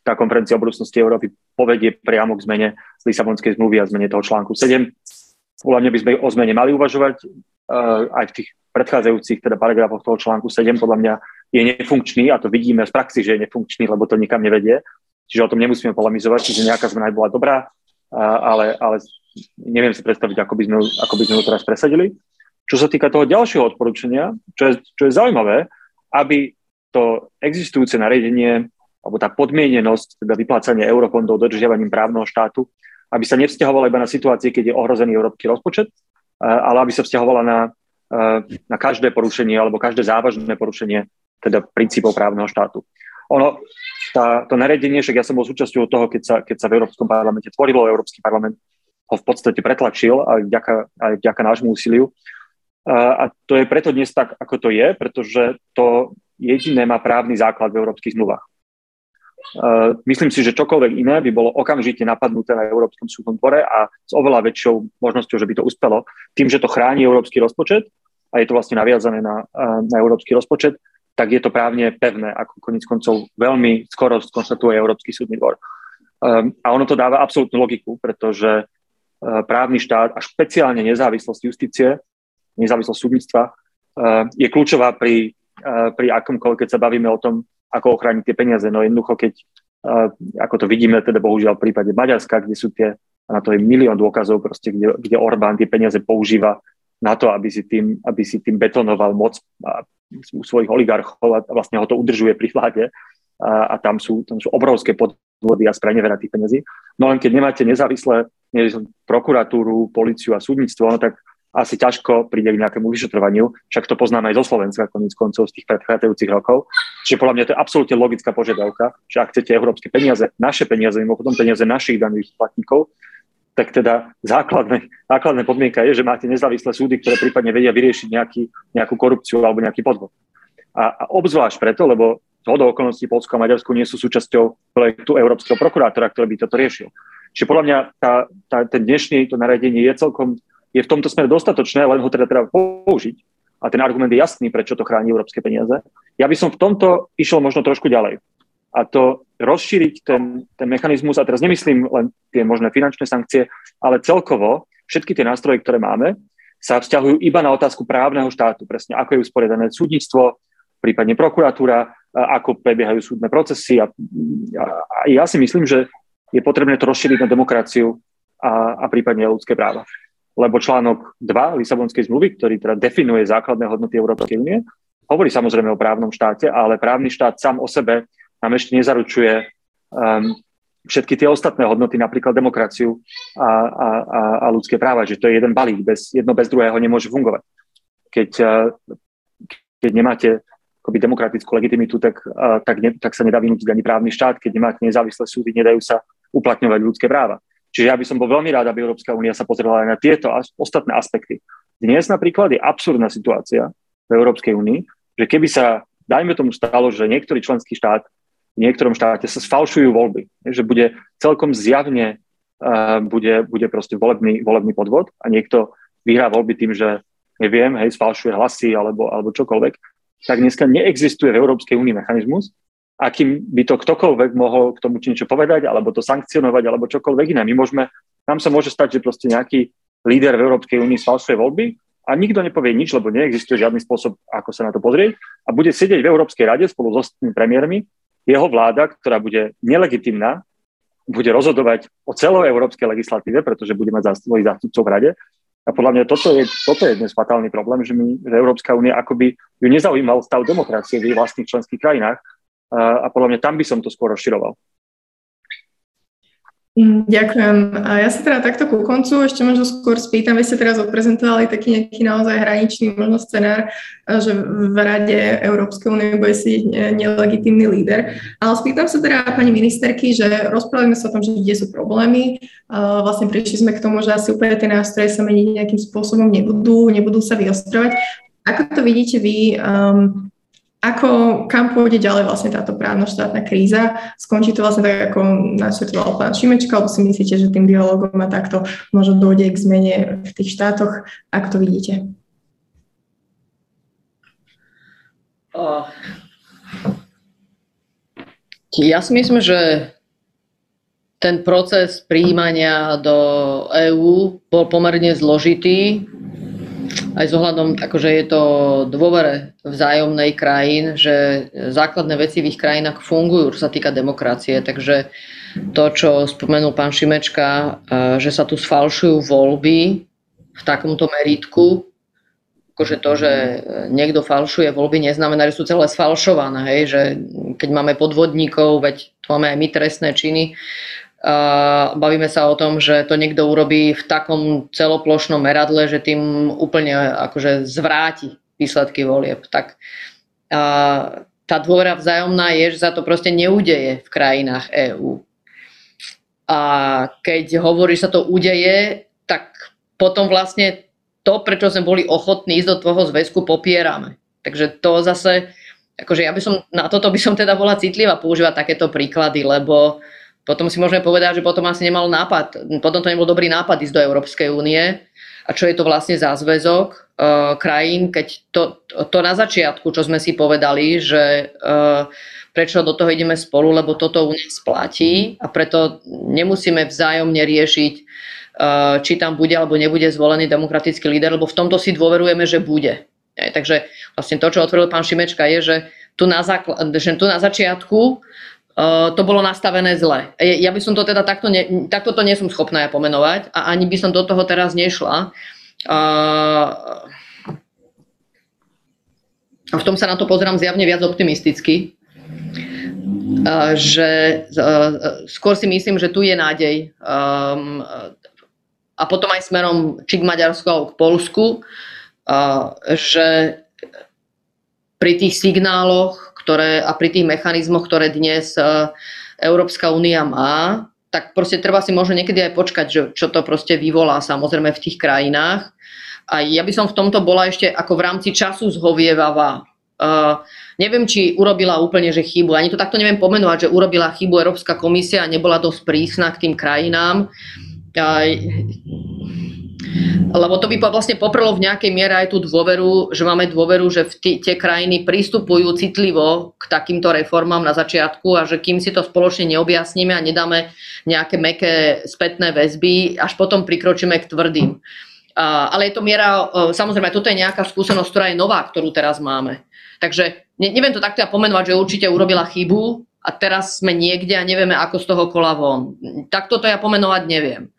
tá konferencia o budúcnosti Európy povedie priamo k zmene Lisabonskej zmluvy a zmene toho článku 7. Podľa mňa by sme o zmene mali uvažovať uh, aj v tých predchádzajúcich teda paragrafoch toho článku 7 podľa mňa je nefunkčný a to vidíme z praxi, že je nefunkčný, lebo to nikam nevedie. Čiže o tom nemusíme polemizovať, čiže nejaká zmena bola dobrá, ale, ale neviem si predstaviť, ako by sme, ako by sme to teraz presadili. Čo sa týka toho ďalšieho odporúčania, čo je, čo je zaujímavé, aby to existujúce nariadenie alebo tá podmienenosť, teda vyplácanie eurofondov dodržiavaním právneho štátu, aby sa nevzťahovala iba na situácie, keď je ohrozený európsky rozpočet, ale aby sa vzťahovala na, na každé porušenie alebo každé závažné porušenie teda princípov právneho štátu. Ono, tá, to nariadenie, však ja som bol súčasťou toho, keď sa, keď sa v Európskom parlamente tvorilo, Európsky parlament ho v podstate pretlačil aj vďaka, aj vďaka nášmu úsiliu. A to je preto dnes tak, ako to je, pretože to jediné má právny základ v európskych zmluvách. Myslím si, že čokoľvek iné by bolo okamžite napadnuté na Európskom súdnom dvore a s oveľa väčšou možnosťou, že by to uspelo, tým, že to chráni európsky rozpočet a je to vlastne naviazané na, na európsky rozpočet, tak je to právne pevné, ako konec koncov veľmi skoro skonštatuje Európsky súdny dvor. A ono to dáva absolútnu logiku, pretože Eh, právny štát a špeciálne nezávislosť justície, nezávislosť súdnictva eh, je kľúčová pri, eh, pri akomkoľvek, keď sa bavíme o tom, ako ochrániť tie peniaze. No jednoducho, keď, ako to vidíme, teda bohužiaľ v prípade Maďarska, kde sú tie, na to je milión dôkazov, proste, kde, kde Orbán tie peniaze používa na to, aby si tým, aby si tým betonoval moc svojich oligarchov a vlastne ho to udržuje pri vláde. A, a tam, sú, tam sú obrovské podvody a sprenevera tých peniazí. No len keď nemáte nezávislé prokuratúru, policiu a súdnictvo, no tak asi ťažko príde k nejakému vyšetrovaniu, však to poznáme aj zo Slovenska, koniec koncov z tých predchádzajúcich rokov. Čiže podľa mňa to je absolútne logická požiadavka, že ak chcete európske peniaze, naše peniaze, mimochodom peniaze našich daných platníkov, tak teda základné, základné podmienka je, že máte nezávislé súdy, ktoré prípadne vedia vyriešiť nejaký, nejakú korupciu alebo nejaký podvod. A, a obzvlášť preto, lebo zhodou okolností Polsko a Maďarsko nie sú súčasťou projektu Európskeho prokurátora, ktorý by toto riešil. Čiže podľa mňa tá, tá, ten dnešný to nariadenie je celkom, je v tomto smere dostatočné, len ho teda treba použiť. A ten argument je jasný, prečo to chráni európske peniaze. Ja by som v tomto išiel možno trošku ďalej. A to rozšíriť ten, ten mechanizmus, a teraz nemyslím len tie možné finančné sankcie, ale celkovo všetky tie nástroje, ktoré máme, sa vzťahujú iba na otázku právneho štátu, presne ako je usporiadané súdnictvo, prípadne prokuratúra, ako prebiehajú súdne procesy. A, a, a ja si myslím, že je potrebné to rozšíriť na demokraciu a, a prípadne ľudské práva. Lebo článok 2 Lisabonskej zmluvy, ktorý teda definuje základné hodnoty Európskej únie, hovorí samozrejme o právnom štáte, ale právny štát sám o sebe nám ešte nezaručuje um, všetky tie ostatné hodnoty, napríklad demokraciu a, a, a, a ľudské práva, že to je jeden balík, bez, jedno bez druhého nemôže fungovať. Keď, uh, keď nemáte akoby demokratickú legitimitu, tak, uh, tak, ne, tak sa nedá vynútiť ani právny štát. Keď nemáte nezávislé súdy, nedajú sa uplatňovať ľudské práva. Čiže ja by som bol veľmi rád, aby Európska únia sa pozrela aj na tieto ostatné aspekty. Dnes napríklad je absurdná situácia v Európskej únii, že keby sa, dajme tomu stalo, že niektorý členský štát v niektorom štáte sa sfalšujú voľby, že bude celkom zjavne uh, bude, bude proste volebný, volebný podvod a niekto vyhrá voľby tým, že neviem, hej, sfalšuje hlasy alebo, alebo čokoľvek, tak dneska neexistuje v Európskej únii mechanizmus, akým by to ktokoľvek mohol k tomu niečo povedať, alebo to sankcionovať, alebo čokoľvek iné. My môžeme, nám sa môže stať, že proste nejaký líder v Európskej únii sfalšuje voľby a nikto nepovie nič, lebo neexistuje žiadny spôsob, ako sa na to pozrieť a bude sedieť v Európskej rade spolu s ostatnými premiérmi jeho vláda, ktorá bude nelegitimná, bude rozhodovať o celoeurópskej legislatíve, pretože bude mať svojich zástupcov v rade. A podľa mňa toto je, toto je dnes fatálny problém, že, my, že Európska únia akoby ju nezaujímal stav demokracie v jej vlastných členských krajinách a, podľa mňa tam by som to skôr rozširoval.
Mm, ďakujem. A ja sa teda takto ku koncu ešte možno skôr spýtam, vy ste teraz odprezentovali taký nejaký naozaj hraničný možno scenár, že v Rade Európskej únie bude si nelegitímny líder. Ale spýtam sa teda pani ministerky, že rozprávame sa o tom, že kde sú problémy. Vlastne prišli sme k tomu, že asi úplne tie nástroje sa meniť nejakým spôsobom nebudú, nebudú sa vyostrovať. Ako to vidíte vy? Um, ako, kam pôjde ďalej vlastne táto právno-štátna kríza? Skončí to vlastne tak, ako načrtoval pán Šimečka, alebo si myslíte, že tým dialogom a takto možno dojde k zmene v tých štátoch? Ako to vidíte?
Ja si myslím, že ten proces príjmania do EÚ bol pomerne zložitý aj s ohľadom, akože je to dôvere vzájomnej krajín, že základné veci v ich krajinách fungujú, čo sa týka demokracie. Takže to, čo spomenul pán Šimečka, že sa tu sfalšujú voľby v takomto meritku, akože to, že niekto falšuje voľby, neznamená, že sú celé sfalšované, hej, že keď máme podvodníkov, veď tu máme aj my trestné činy, bavíme sa o tom, že to niekto urobí v takom celoplošnom meradle, že tým úplne akože zvráti výsledky volieb. Tak tá dôvera vzájomná je, že sa to proste neudeje v krajinách EÚ. A keď hovorí, že sa to udeje, tak potom vlastne to, prečo sme boli ochotní ísť do toho zväzku, popierame. Takže to zase, akože ja by som, na toto by som teda bola citlivá používať takéto príklady, lebo uh, potom si môžeme povedať, že potom asi nemal nápad, potom to nebol dobrý nápad ísť do Európskej únie. A čo je to vlastne za zväzok uh, krajín, keď to, to na začiatku, čo sme si povedali, že uh, prečo do toho ideme spolu, lebo toto u nás platí a preto nemusíme vzájomne riešiť, uh, či tam bude alebo nebude zvolený demokratický líder, lebo v tomto si dôverujeme, že bude. Aj, takže vlastne to, čo otvoril pán Šimečka, je, že tu na, zákl- že tu na začiatku Uh, to bolo nastavené zle. Ja by som to teda takto, ne, takto to nie som schopná ja pomenovať a ani by som do toho teraz nešla. Uh, v tom sa na to pozerám zjavne viac optimisticky. Uh, že skôr si myslím, že tu je nádej. Um, a potom aj smerom či k Maďarsku alebo k Polsku, že pri tých signáloch, ktoré, a pri tých mechanizmoch, ktoré dnes e, Európska únia má, tak proste treba si možno niekedy aj počkať, že, čo to proste vyvolá samozrejme v tých krajinách. A ja by som v tomto bola ešte ako v rámci času zhovievavá. Uh, neviem, či urobila úplne že chybu. Ani to takto neviem pomenovať, že urobila chybu Európska komisia a nebola dosť prísna k tým krajinám. Uh, lebo to by vlastne poprelo v nejakej miere aj tú dôveru, že máme dôveru, že v tie krajiny pristupujú citlivo k takýmto reformám na začiatku a že kým si to spoločne neobjasníme a nedáme nejaké meké spätné väzby, až potom prikročíme k tvrdým. Ale je to miera, samozrejme, toto je nejaká skúsenosť, ktorá je nová, ktorú teraz máme. Takže neviem to takto ja pomenovať, že určite urobila chybu a teraz sme niekde a nevieme, ako z toho kola von. Takto to ja pomenovať neviem.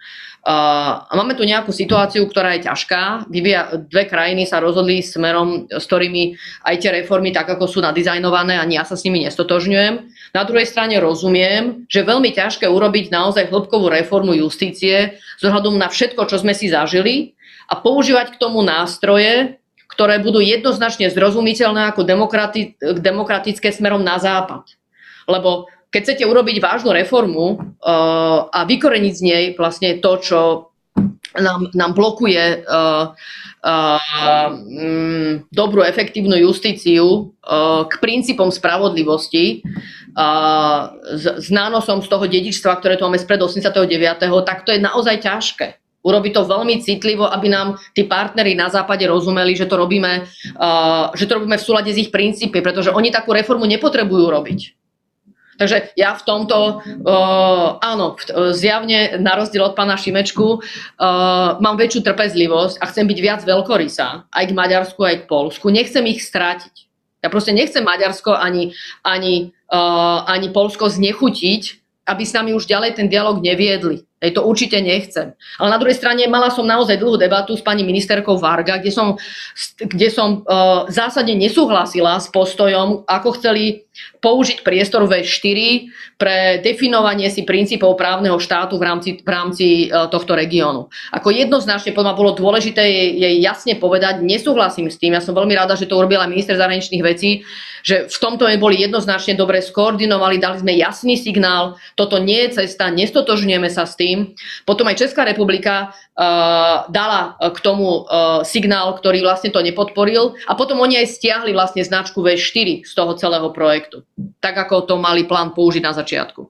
Uh, máme tu nejakú situáciu, ktorá je ťažká. Vyvia, dve krajiny sa rozhodli smerom, s ktorými aj tie reformy, tak ako sú nadizajnované, ani ja sa s nimi nestotožňujem. Na druhej strane rozumiem, že je veľmi ťažké urobiť naozaj hĺbkovú reformu justície z ohľadom na všetko, čo sme si zažili a používať k tomu nástroje, ktoré budú jednoznačne zrozumiteľné ako demokrati- demokratické smerom na západ. Lebo keď chcete urobiť vážnu reformu uh, a vykoreniť z nej vlastne to, čo nám, nám blokuje uh, uh, um, dobrú, efektívnu justíciu uh, k princípom spravodlivosti uh, s, s nánosom z toho dedičstva, ktoré tu máme spred 89., tak to je naozaj ťažké. Urobiť to veľmi citlivo, aby nám tí partnery na západe rozumeli, že to robíme, uh, že to robíme v súlade s ich princípy, pretože oni takú reformu nepotrebujú robiť Takže ja v tomto, uh, áno, zjavne na rozdiel od pána Šimečku, uh, mám väčšiu trpezlivosť a chcem byť viac veľkorysá, aj k Maďarsku, aj k Polsku. Nechcem ich strátiť. Ja proste nechcem Maďarsko ani, ani, uh, ani Polsko znechutiť, aby s nami už ďalej ten dialog neviedli. Hej, to určite nechcem. Ale na druhej strane mala som naozaj dlhú debatu s pani ministerkou Varga, kde som, kde som uh, zásadne nesúhlasila s postojom, ako chceli použiť priestor V4 pre definovanie si princípov právneho štátu v rámci, v rámci uh, tohto regiónu. Ako jednoznačne podľa bolo dôležité jej, jej jasne povedať, nesúhlasím s tým, ja som veľmi rada, že to urobila minister zahraničných vecí, že v tomto sme boli jednoznačne dobre skoordinovali, dali sme jasný signál, toto nie je cesta, nestotožňujeme sa s tým, tým. Potom aj Česká republika uh, dala uh, k tomu uh, signál, ktorý vlastne to nepodporil a potom oni aj stiahli vlastne značku V4 z toho celého projektu. Tak ako to mali plán použiť na začiatku.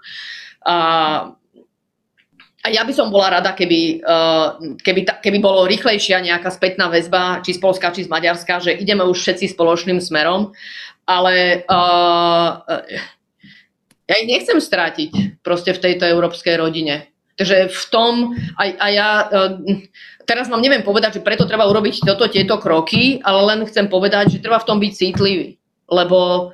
Uh, a ja by som bola rada, keby, keby, keby bolo rýchlejšia nejaká spätná väzba, či z Polska, či z Maďarska, že ideme už všetci spoločným smerom, ale uh, ja ich nechcem strátiť proste v tejto európskej rodine. Takže v tom, a, a ja e, teraz vám neviem povedať, že preto treba urobiť toto, tieto kroky, ale len chcem povedať, že treba v tom byť citlivý, lebo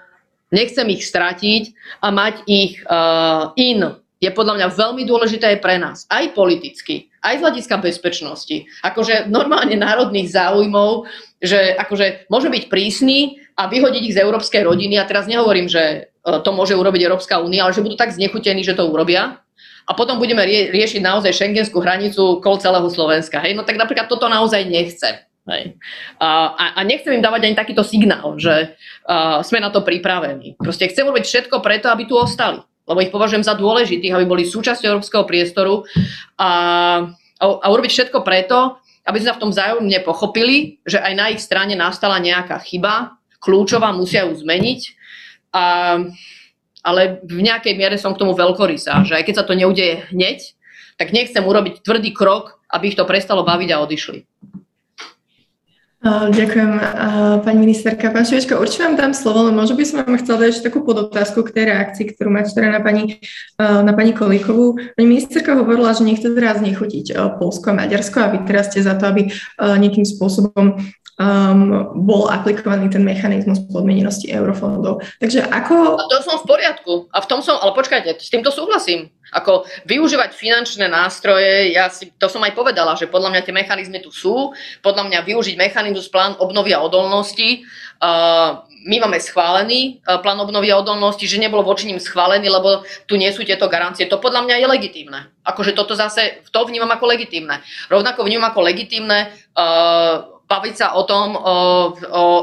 nechcem ich stratiť a mať ich uh, in je podľa mňa veľmi dôležité pre nás, aj politicky, aj z hľadiska bezpečnosti. Akože normálne národných záujmov, že akože môže byť prísny a vyhodiť ich z európskej rodiny. A teraz nehovorím, že e, to môže urobiť Európska únia, ale že budú tak znechutení, že to urobia a potom budeme rie- riešiť naozaj šengenskú hranicu kol celého Slovenska. Hej? No tak napríklad toto naozaj nechcem. Hej. A, a nechcem im dávať ani takýto signál, že uh, sme na to pripravení. Proste chcem robiť všetko preto, aby tu ostali. Lebo ich považujem za dôležitých, aby boli súčasťou európskeho priestoru a, a, a urobiť všetko preto, aby sa v tom vzájomne pochopili, že aj na ich strane nastala nejaká chyba, kľúčová, musia ju zmeniť. A ale v nejakej miere som k tomu veľkorysá, že aj keď sa to neudeje hneď, tak nechcem urobiť tvrdý krok, aby ich to prestalo baviť a odišli.
Ďakujem, pani ministerka. Pán Šivečka, určite vám dám slovo, ale možno by som vám chcela dať ešte takú podotázku k tej reakcii, ktorú máte teda na pani, na pani Kolíkovú. Pani ministerka hovorila, že nechce teraz nechutiť Polsko a Maďarsko a vy teraz ste za to, aby nejakým spôsobom um, bol aplikovaný ten mechanizmus podmienenosti eurofondov. Takže ako...
A to som v poriadku. A v tom som, ale počkajte, s týmto súhlasím. Ako využívať finančné nástroje, ja si, to som aj povedala, že podľa mňa tie mechanizmy tu sú, podľa mňa využiť mechanizmus plán obnovy a odolnosti, uh, my máme schválený plán obnovy a odolnosti, že nebolo voči ním schválený, lebo tu nie sú tieto garancie. To podľa mňa je legitímne. Akože toto zase, to vnímam ako legitímne. Rovnako vnímam ako legitímne uh, baviť sa o tom, o,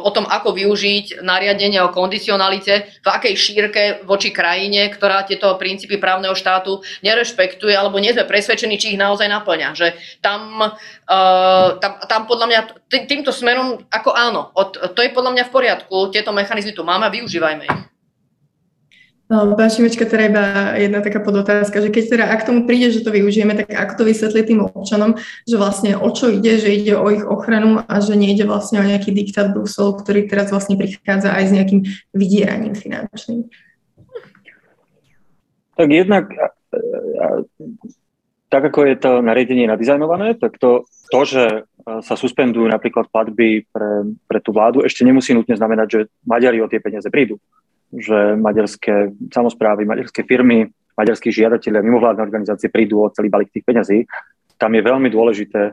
o, tom, ako využiť nariadenie o kondicionalite, v akej šírke voči krajine, ktorá tieto princípy právneho štátu nerešpektuje, alebo nie sme presvedčení, či ich naozaj naplňa. Že tam, uh, tam, tam podľa mňa týmto smerom, ako áno, od, to je podľa mňa v poriadku, tieto mechanizmy tu máme využívajme ich.
No, pán Šimečka, teda iba jedna taká podotázka, že keď teda ak tomu príde, že to využijeme, tak ako to vysvetliť tým občanom, že vlastne o čo ide, že ide o ich ochranu a že nejde vlastne o nejaký diktát Bruselu, ktorý teraz vlastne prichádza aj s nejakým vydieraním finančným.
Tak jednak, tak ako je to nariadenie nadizajnované, tak to, to že sa suspendujú napríklad platby pre, pre tú vládu, ešte nemusí nutne znamenať, že Maďari o tie peniaze prídu že maďarské samozprávy, maďarské firmy, maďarskí žiadatelia, mimovládne organizácie prídu o celý balík tých peňazí. Tam je veľmi dôležité e,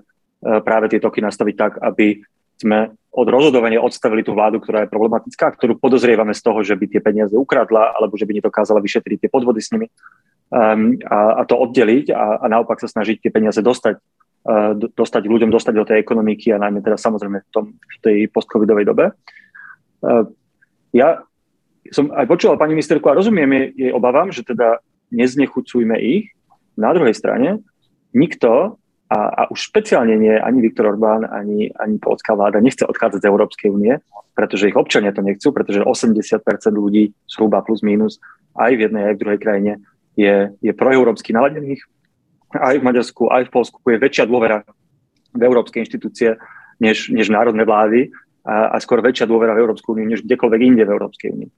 práve tie toky nastaviť tak, aby sme od rozhodovania odstavili tú vládu, ktorá je problematická, ktorú podozrievame z toho, že by tie peniaze ukradla alebo že by nedokázala vyšetriť tie podvody s nimi um, a, a to oddeliť a, a naopak sa snažiť tie peniaze dostať, uh, dostať ľuďom, dostať do tej ekonomiky a najmä teda samozrejme v, tom, v tej postcovidovej dobe. Uh, ja som aj počúval pani ministerku a rozumiem jej obavám, že teda neznechucujme ich. Na druhej strane nikto, a, a už špeciálne nie ani Viktor Orbán, ani, ani polská vláda nechce odchádzať z Európskej únie, pretože ich občania to nechcú, pretože 80% ľudí, zhruba plus minus, aj v jednej, aj v druhej krajine je, je proeurópsky naladených. Aj v Maďarsku, aj v Polsku je väčšia dôvera v európske inštitúcie než, než národné vlády a, a skôr väčšia dôvera v Európsku úniu než kdekoľvek inde v Európskej únii.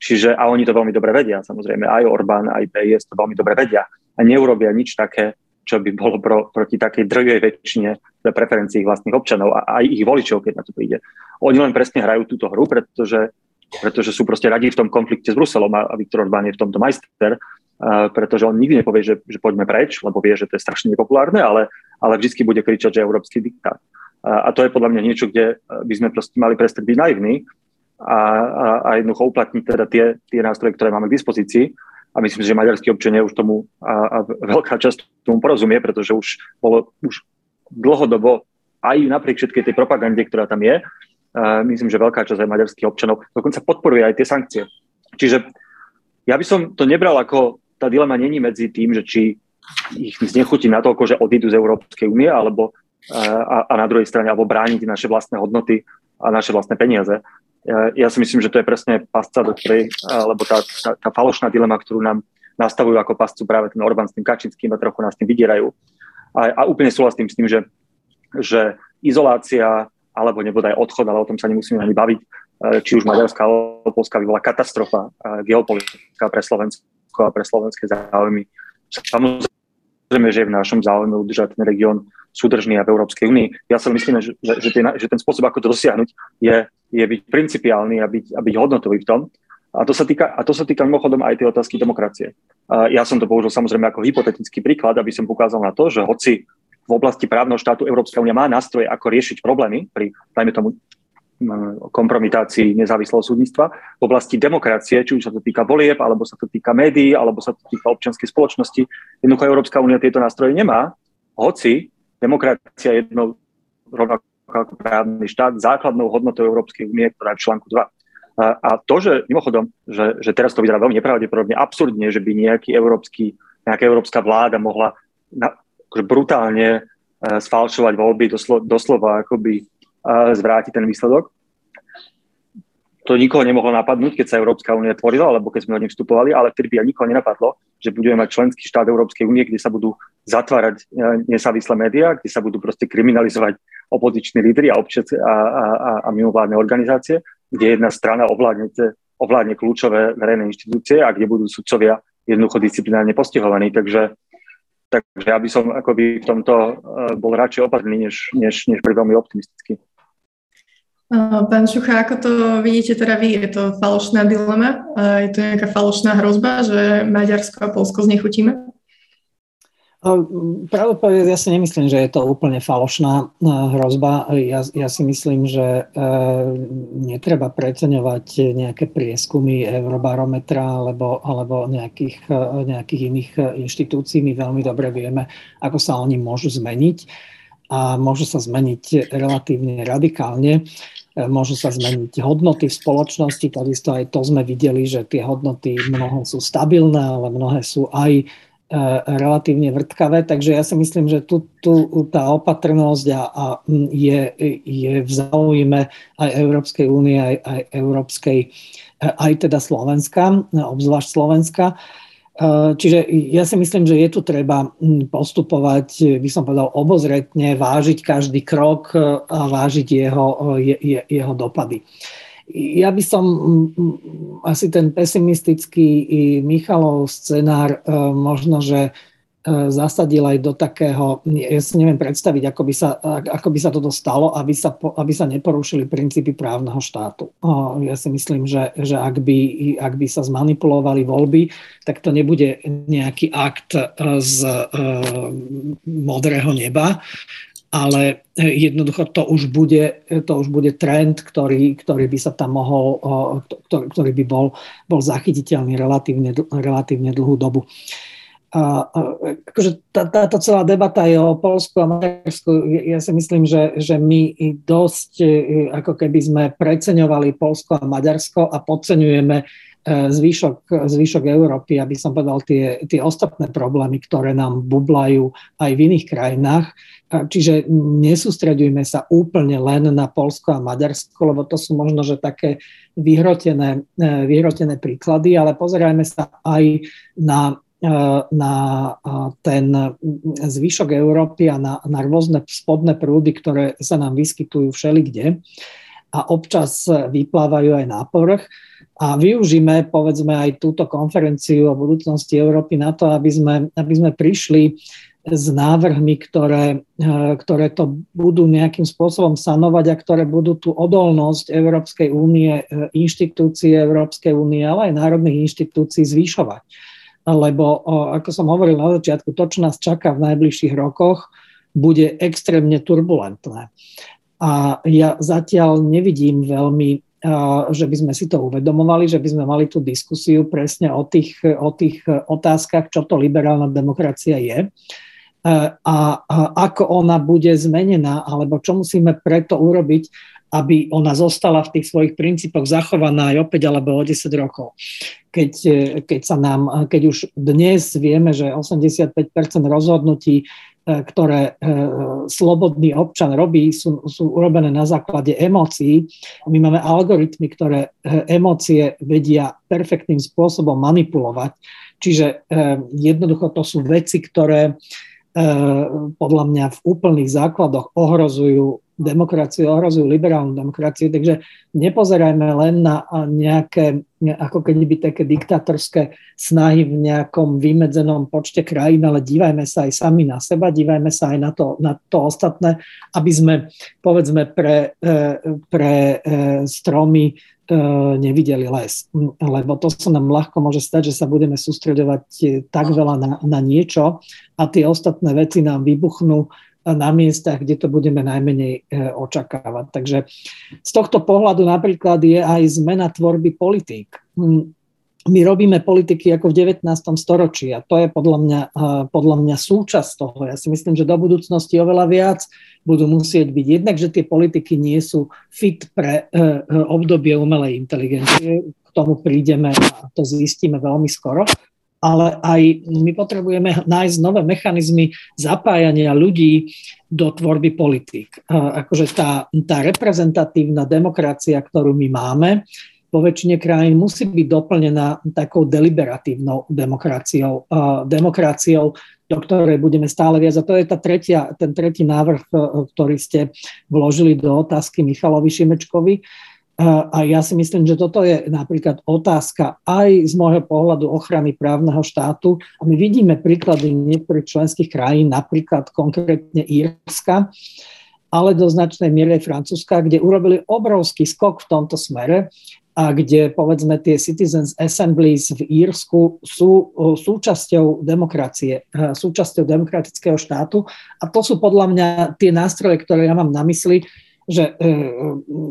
Čiže, a oni to veľmi dobre vedia, samozrejme, aj Orbán, aj PIS to veľmi dobre vedia a neurobia nič také, čo by bolo pro, proti takej drvej väčšine preferencií vlastných občanov a aj ich voličov, keď na to príde. Oni len presne hrajú túto hru, pretože, pretože sú proste radi v tom konflikte s Bruselom a, a Viktor Orbán je v tomto majster, pretože on nikdy nepovie, že, že poďme preč, lebo vie, že to je strašne nepopulárne, ale, ale vždy bude kričať, že európsky diktát. A to je podľa mňa niečo, kde by sme proste mali prestať byť naivní a, a, a jednoducho uplatniť teda tie, tie nástroje, ktoré máme k dispozícii. A myslím, že maďarskí občania už tomu a, a veľká časť tomu porozumie, pretože už bolo už dlhodobo aj napriek všetkej tej propagande, ktorá tam je, a myslím, že veľká časť aj maďarských občanov dokonca podporuje aj tie sankcie. Čiže ja by som to nebral ako, tá dilema není medzi tým, že či ich znechutí na toľko, že odídu z Európskej únie, alebo a, a na druhej strane, alebo brániť naše vlastné hodnoty a naše vlastné peniaze. Ja, si myslím, že to je presne pasca, do ktorej, lebo tá, tá, tá falošná dilema, ktorú nám nastavujú ako pascu práve ten Orbán s tým Kačinským a trochu nás tým vydierajú. A, a úplne súhlasím s tým, že, že izolácia alebo nebude aj odchod, ale o tom sa nemusíme ani baviť, e, či už Maďarská alebo Polska by bola katastrofa e, geopolitická pre Slovensko a pre slovenské záujmy. Samozrejme, že je v našom záujme udržať ten región súdržný a v Európskej únii. Ja si myslím, že, že, ten, že ten spôsob, ako to dosiahnuť, je, je byť principiálny a byť, a byť hodnotový v tom. A to, sa týka, a to sa týka mimochodom aj tej otázky demokracie. A ja som to použil samozrejme ako hypotetický príklad, aby som ukázal na to, že hoci v oblasti právneho štátu Európska únia má nástroje, ako riešiť problémy pri, dajme tomu, kompromitácii nezávislého súdnictva. V oblasti demokracie, či už sa to týka volieb, alebo sa to týka médií, alebo sa to týka občianskej spoločnosti, jednoducho Európska únia tieto nástroje nemá, hoci demokracia je jednou rovnako ako právny štát základnou hodnotou Európskej únie, ktorá je v článku 2. A, to, že mimochodom, že, že teraz to vyzerá veľmi nepravdepodobne, absurdne, že by nejaký európsky, nejaká európska vláda mohla na, akože brutálne uh, sfalšovať voľby, doslo, doslova akoby zvrátiť ten výsledok, to nikoho nemohlo napadnúť, keď sa Európska únia tvorila, alebo keď sme od nej vstupovali, ale vtedy by nikoho nenapadlo, že budeme mať členský štát Európskej únie, kde sa budú zatvárať e, nezávislé médiá, kde sa budú proste kriminalizovať opoziční lídry a, občas, a, a, a, a mimovládne organizácie, kde jedna strana ovládne, ovládne kľúčové verejné inštitúcie a kde budú sudcovia jednoducho disciplinárne postihovaní. Takže, takže ja by som akoby v tomto e, bol radšej opatrný, než, než, než veľmi optimistický.
Pán Šucha, ako to vidíte teda vy? Je to falošná dilema? Je to nejaká falošná hrozba, že Maďarsko a Polsko znechutíme?
Pravdu povedať, ja si nemyslím, že je to úplne falošná hrozba. Ja, ja si myslím, že netreba preceňovať nejaké prieskumy Eurobarometra alebo, alebo nejakých, nejakých iných inštitúcií. My veľmi dobre vieme, ako sa oni môžu zmeniť a môžu sa zmeniť relatívne radikálne. E, môžu sa zmeniť hodnoty v spoločnosti, takisto aj to sme videli, že tie hodnoty mnohé sú stabilné, ale mnohé sú aj e, relatívne vrtkavé, takže ja si myslím, že tu, tu tá opatrnosť a, a je, je v záujme aj Európskej únie, aj, aj Európskej, e, aj teda Slovenska, obzvlášť Slovenska. Eh, čiže ja si myslím, že je tu treba hm, postupovať, by som povedal, obozretne, vážiť každý krok eh, a vážiť jeho, eh, je, jeho dopady. Ja by som hm, hm, asi ten pesimistický Michalov scenár možno, že zasadil aj do takého, ja si neviem predstaviť, ako by sa, ako by sa toto stalo, aby sa, aby sa neporušili princípy právneho štátu. Ja si myslím, že, že ak, by, ak by sa zmanipulovali voľby, tak to nebude nejaký akt e, z e, modrého neba, ale jednoducho to už bude, to už bude trend, ktorý, ktorý by sa tam mohol, ktorý by bol, bol zachytiteľný relatívne, relatívne dlhú dobu. A, akože tá, táto celá debata je o Polsku a Maďarsku. Ja si myslím, že, že my dosť e, ako keby sme preceňovali Polsko a Maďarsko a podceňujeme e, zvyšok, zvyšok Európy, aby som povedal tie, tie ostatné problémy, ktoré nám bublajú aj v iných krajinách. Čiže nesústredujme sa úplne len na Polsko a Maďarsko, lebo to sú možno, že také vyhrotené, e, vyhrotené príklady, ale pozerajme sa aj na na ten zvyšok Európy a na, na rôzne spodné prúdy, ktoré sa nám vyskytujú všelikde. a občas vyplávajú aj na povrch. A využíme, povedzme, aj túto konferenciu o budúcnosti Európy na to, aby sme, aby sme prišli s návrhmi, ktoré, ktoré to budú nejakým spôsobom sanovať a ktoré budú tú odolnosť Európskej únie, inštitúcie Európskej únie, ale aj národných inštitúcií zvyšovať. Lebo, ako som hovoril na začiatku, to, čo nás čaká v najbližších rokoch, bude extrémne turbulentné. A ja zatiaľ nevidím veľmi že by sme si to uvedomovali, že by sme mali tú diskusiu presne o tých, o tých otázkach, čo to liberálna demokracia je a, ako ona bude zmenená, alebo čo musíme preto urobiť, aby ona zostala v tých svojich princípoch zachovaná aj o 5 alebo o 10 rokov. Keď, keď, sa nám, keď už dnes vieme, že 85% rozhodnutí E, ktoré e, slobodný občan robí, sú, sú urobené na základe emócií. My máme algoritmy, ktoré e, emócie vedia perfektným spôsobom manipulovať. Čiže jednoducho to sú veci, ktoré podľa mňa v úplných základoch ohrozujú demokraciu, ohrozujú liberálnu demokraciu, takže nepozerajme len na nejaké, ako keby také diktatorské snahy v nejakom vymedzenom počte krajín, ale dívajme sa aj sami na seba, dívajme sa aj na to, na to ostatné, aby sme, povedzme, pre, e, pre e, stromy e, nevideli les. Lebo to sa nám ľahko môže stať, že sa budeme sústredovať tak veľa na, na niečo a tie ostatné veci nám vybuchnú na miestach, kde to budeme najmenej e, očakávať. Takže z tohto pohľadu napríklad je aj zmena tvorby politík. Hm, my robíme politiky ako v 19. storočí a to je podľa mňa, e, podľa mňa súčasť toho. Ja si myslím, že do budúcnosti oveľa viac budú musieť byť jednak, že tie politiky nie sú fit pre e, obdobie umelej inteligencie. K tomu prídeme a to zistíme veľmi skoro ale aj my potrebujeme nájsť nové mechanizmy zapájania ľudí do tvorby politík. Akože tá, tá reprezentatívna demokracia, ktorú my máme, vo väčšine krajín musí byť doplnená takou deliberatívnou demokraciou, demokraciou, do ktorej budeme stále viac. A to je tá tretia, ten tretí návrh, ktorý ste vložili do otázky Michalovi Šimečkovi, a ja si myslím, že toto je napríklad otázka aj z môjho pohľadu ochrany právneho štátu. A my vidíme príklady niektorých členských krajín, napríklad konkrétne Írska, ale do značnej miery aj Francúzska, kde urobili obrovský skok v tomto smere a kde povedzme tie Citizens Assemblies v Írsku sú súčasťou demokracie, súčasťou demokratického štátu a to sú podľa mňa tie nástroje, ktoré ja mám na mysli, že, e,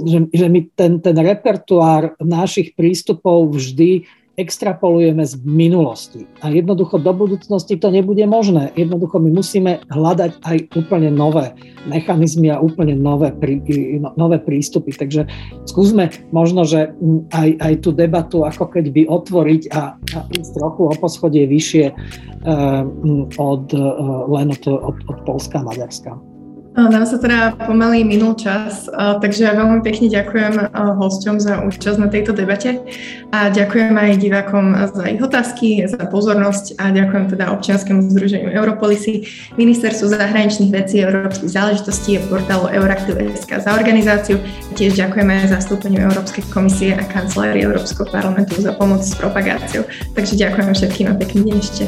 že, že my ten, ten repertoár našich prístupov vždy extrapolujeme z minulosti. A jednoducho do budúcnosti to nebude možné. Jednoducho my musíme hľadať aj úplne nové mechanizmy a úplne nové, prí, no, nové prístupy. Takže skúsme možno, že aj, aj tú debatu ako keby otvoriť a, a ísť trochu o poschodie vyššie uh, od, uh, len od, od, od Polska a Maďarska.
Nám sa teda pomaly minul čas, takže ja veľmi pekne ďakujem hosťom za účasť na tejto debate a ďakujem aj divákom za ich otázky, za pozornosť a ďakujem teda občianskému združeniu Europolisy, Ministerstvu zahraničných vecí a európskych záležitostí a portálu Euraktiv.sk za organizáciu. Tiež ďakujeme aj zastúpeniu Európskej komisie a kancelárii Európskeho parlamentu za pomoc s propagáciou. Takže ďakujem všetkým a pekný deň ešte.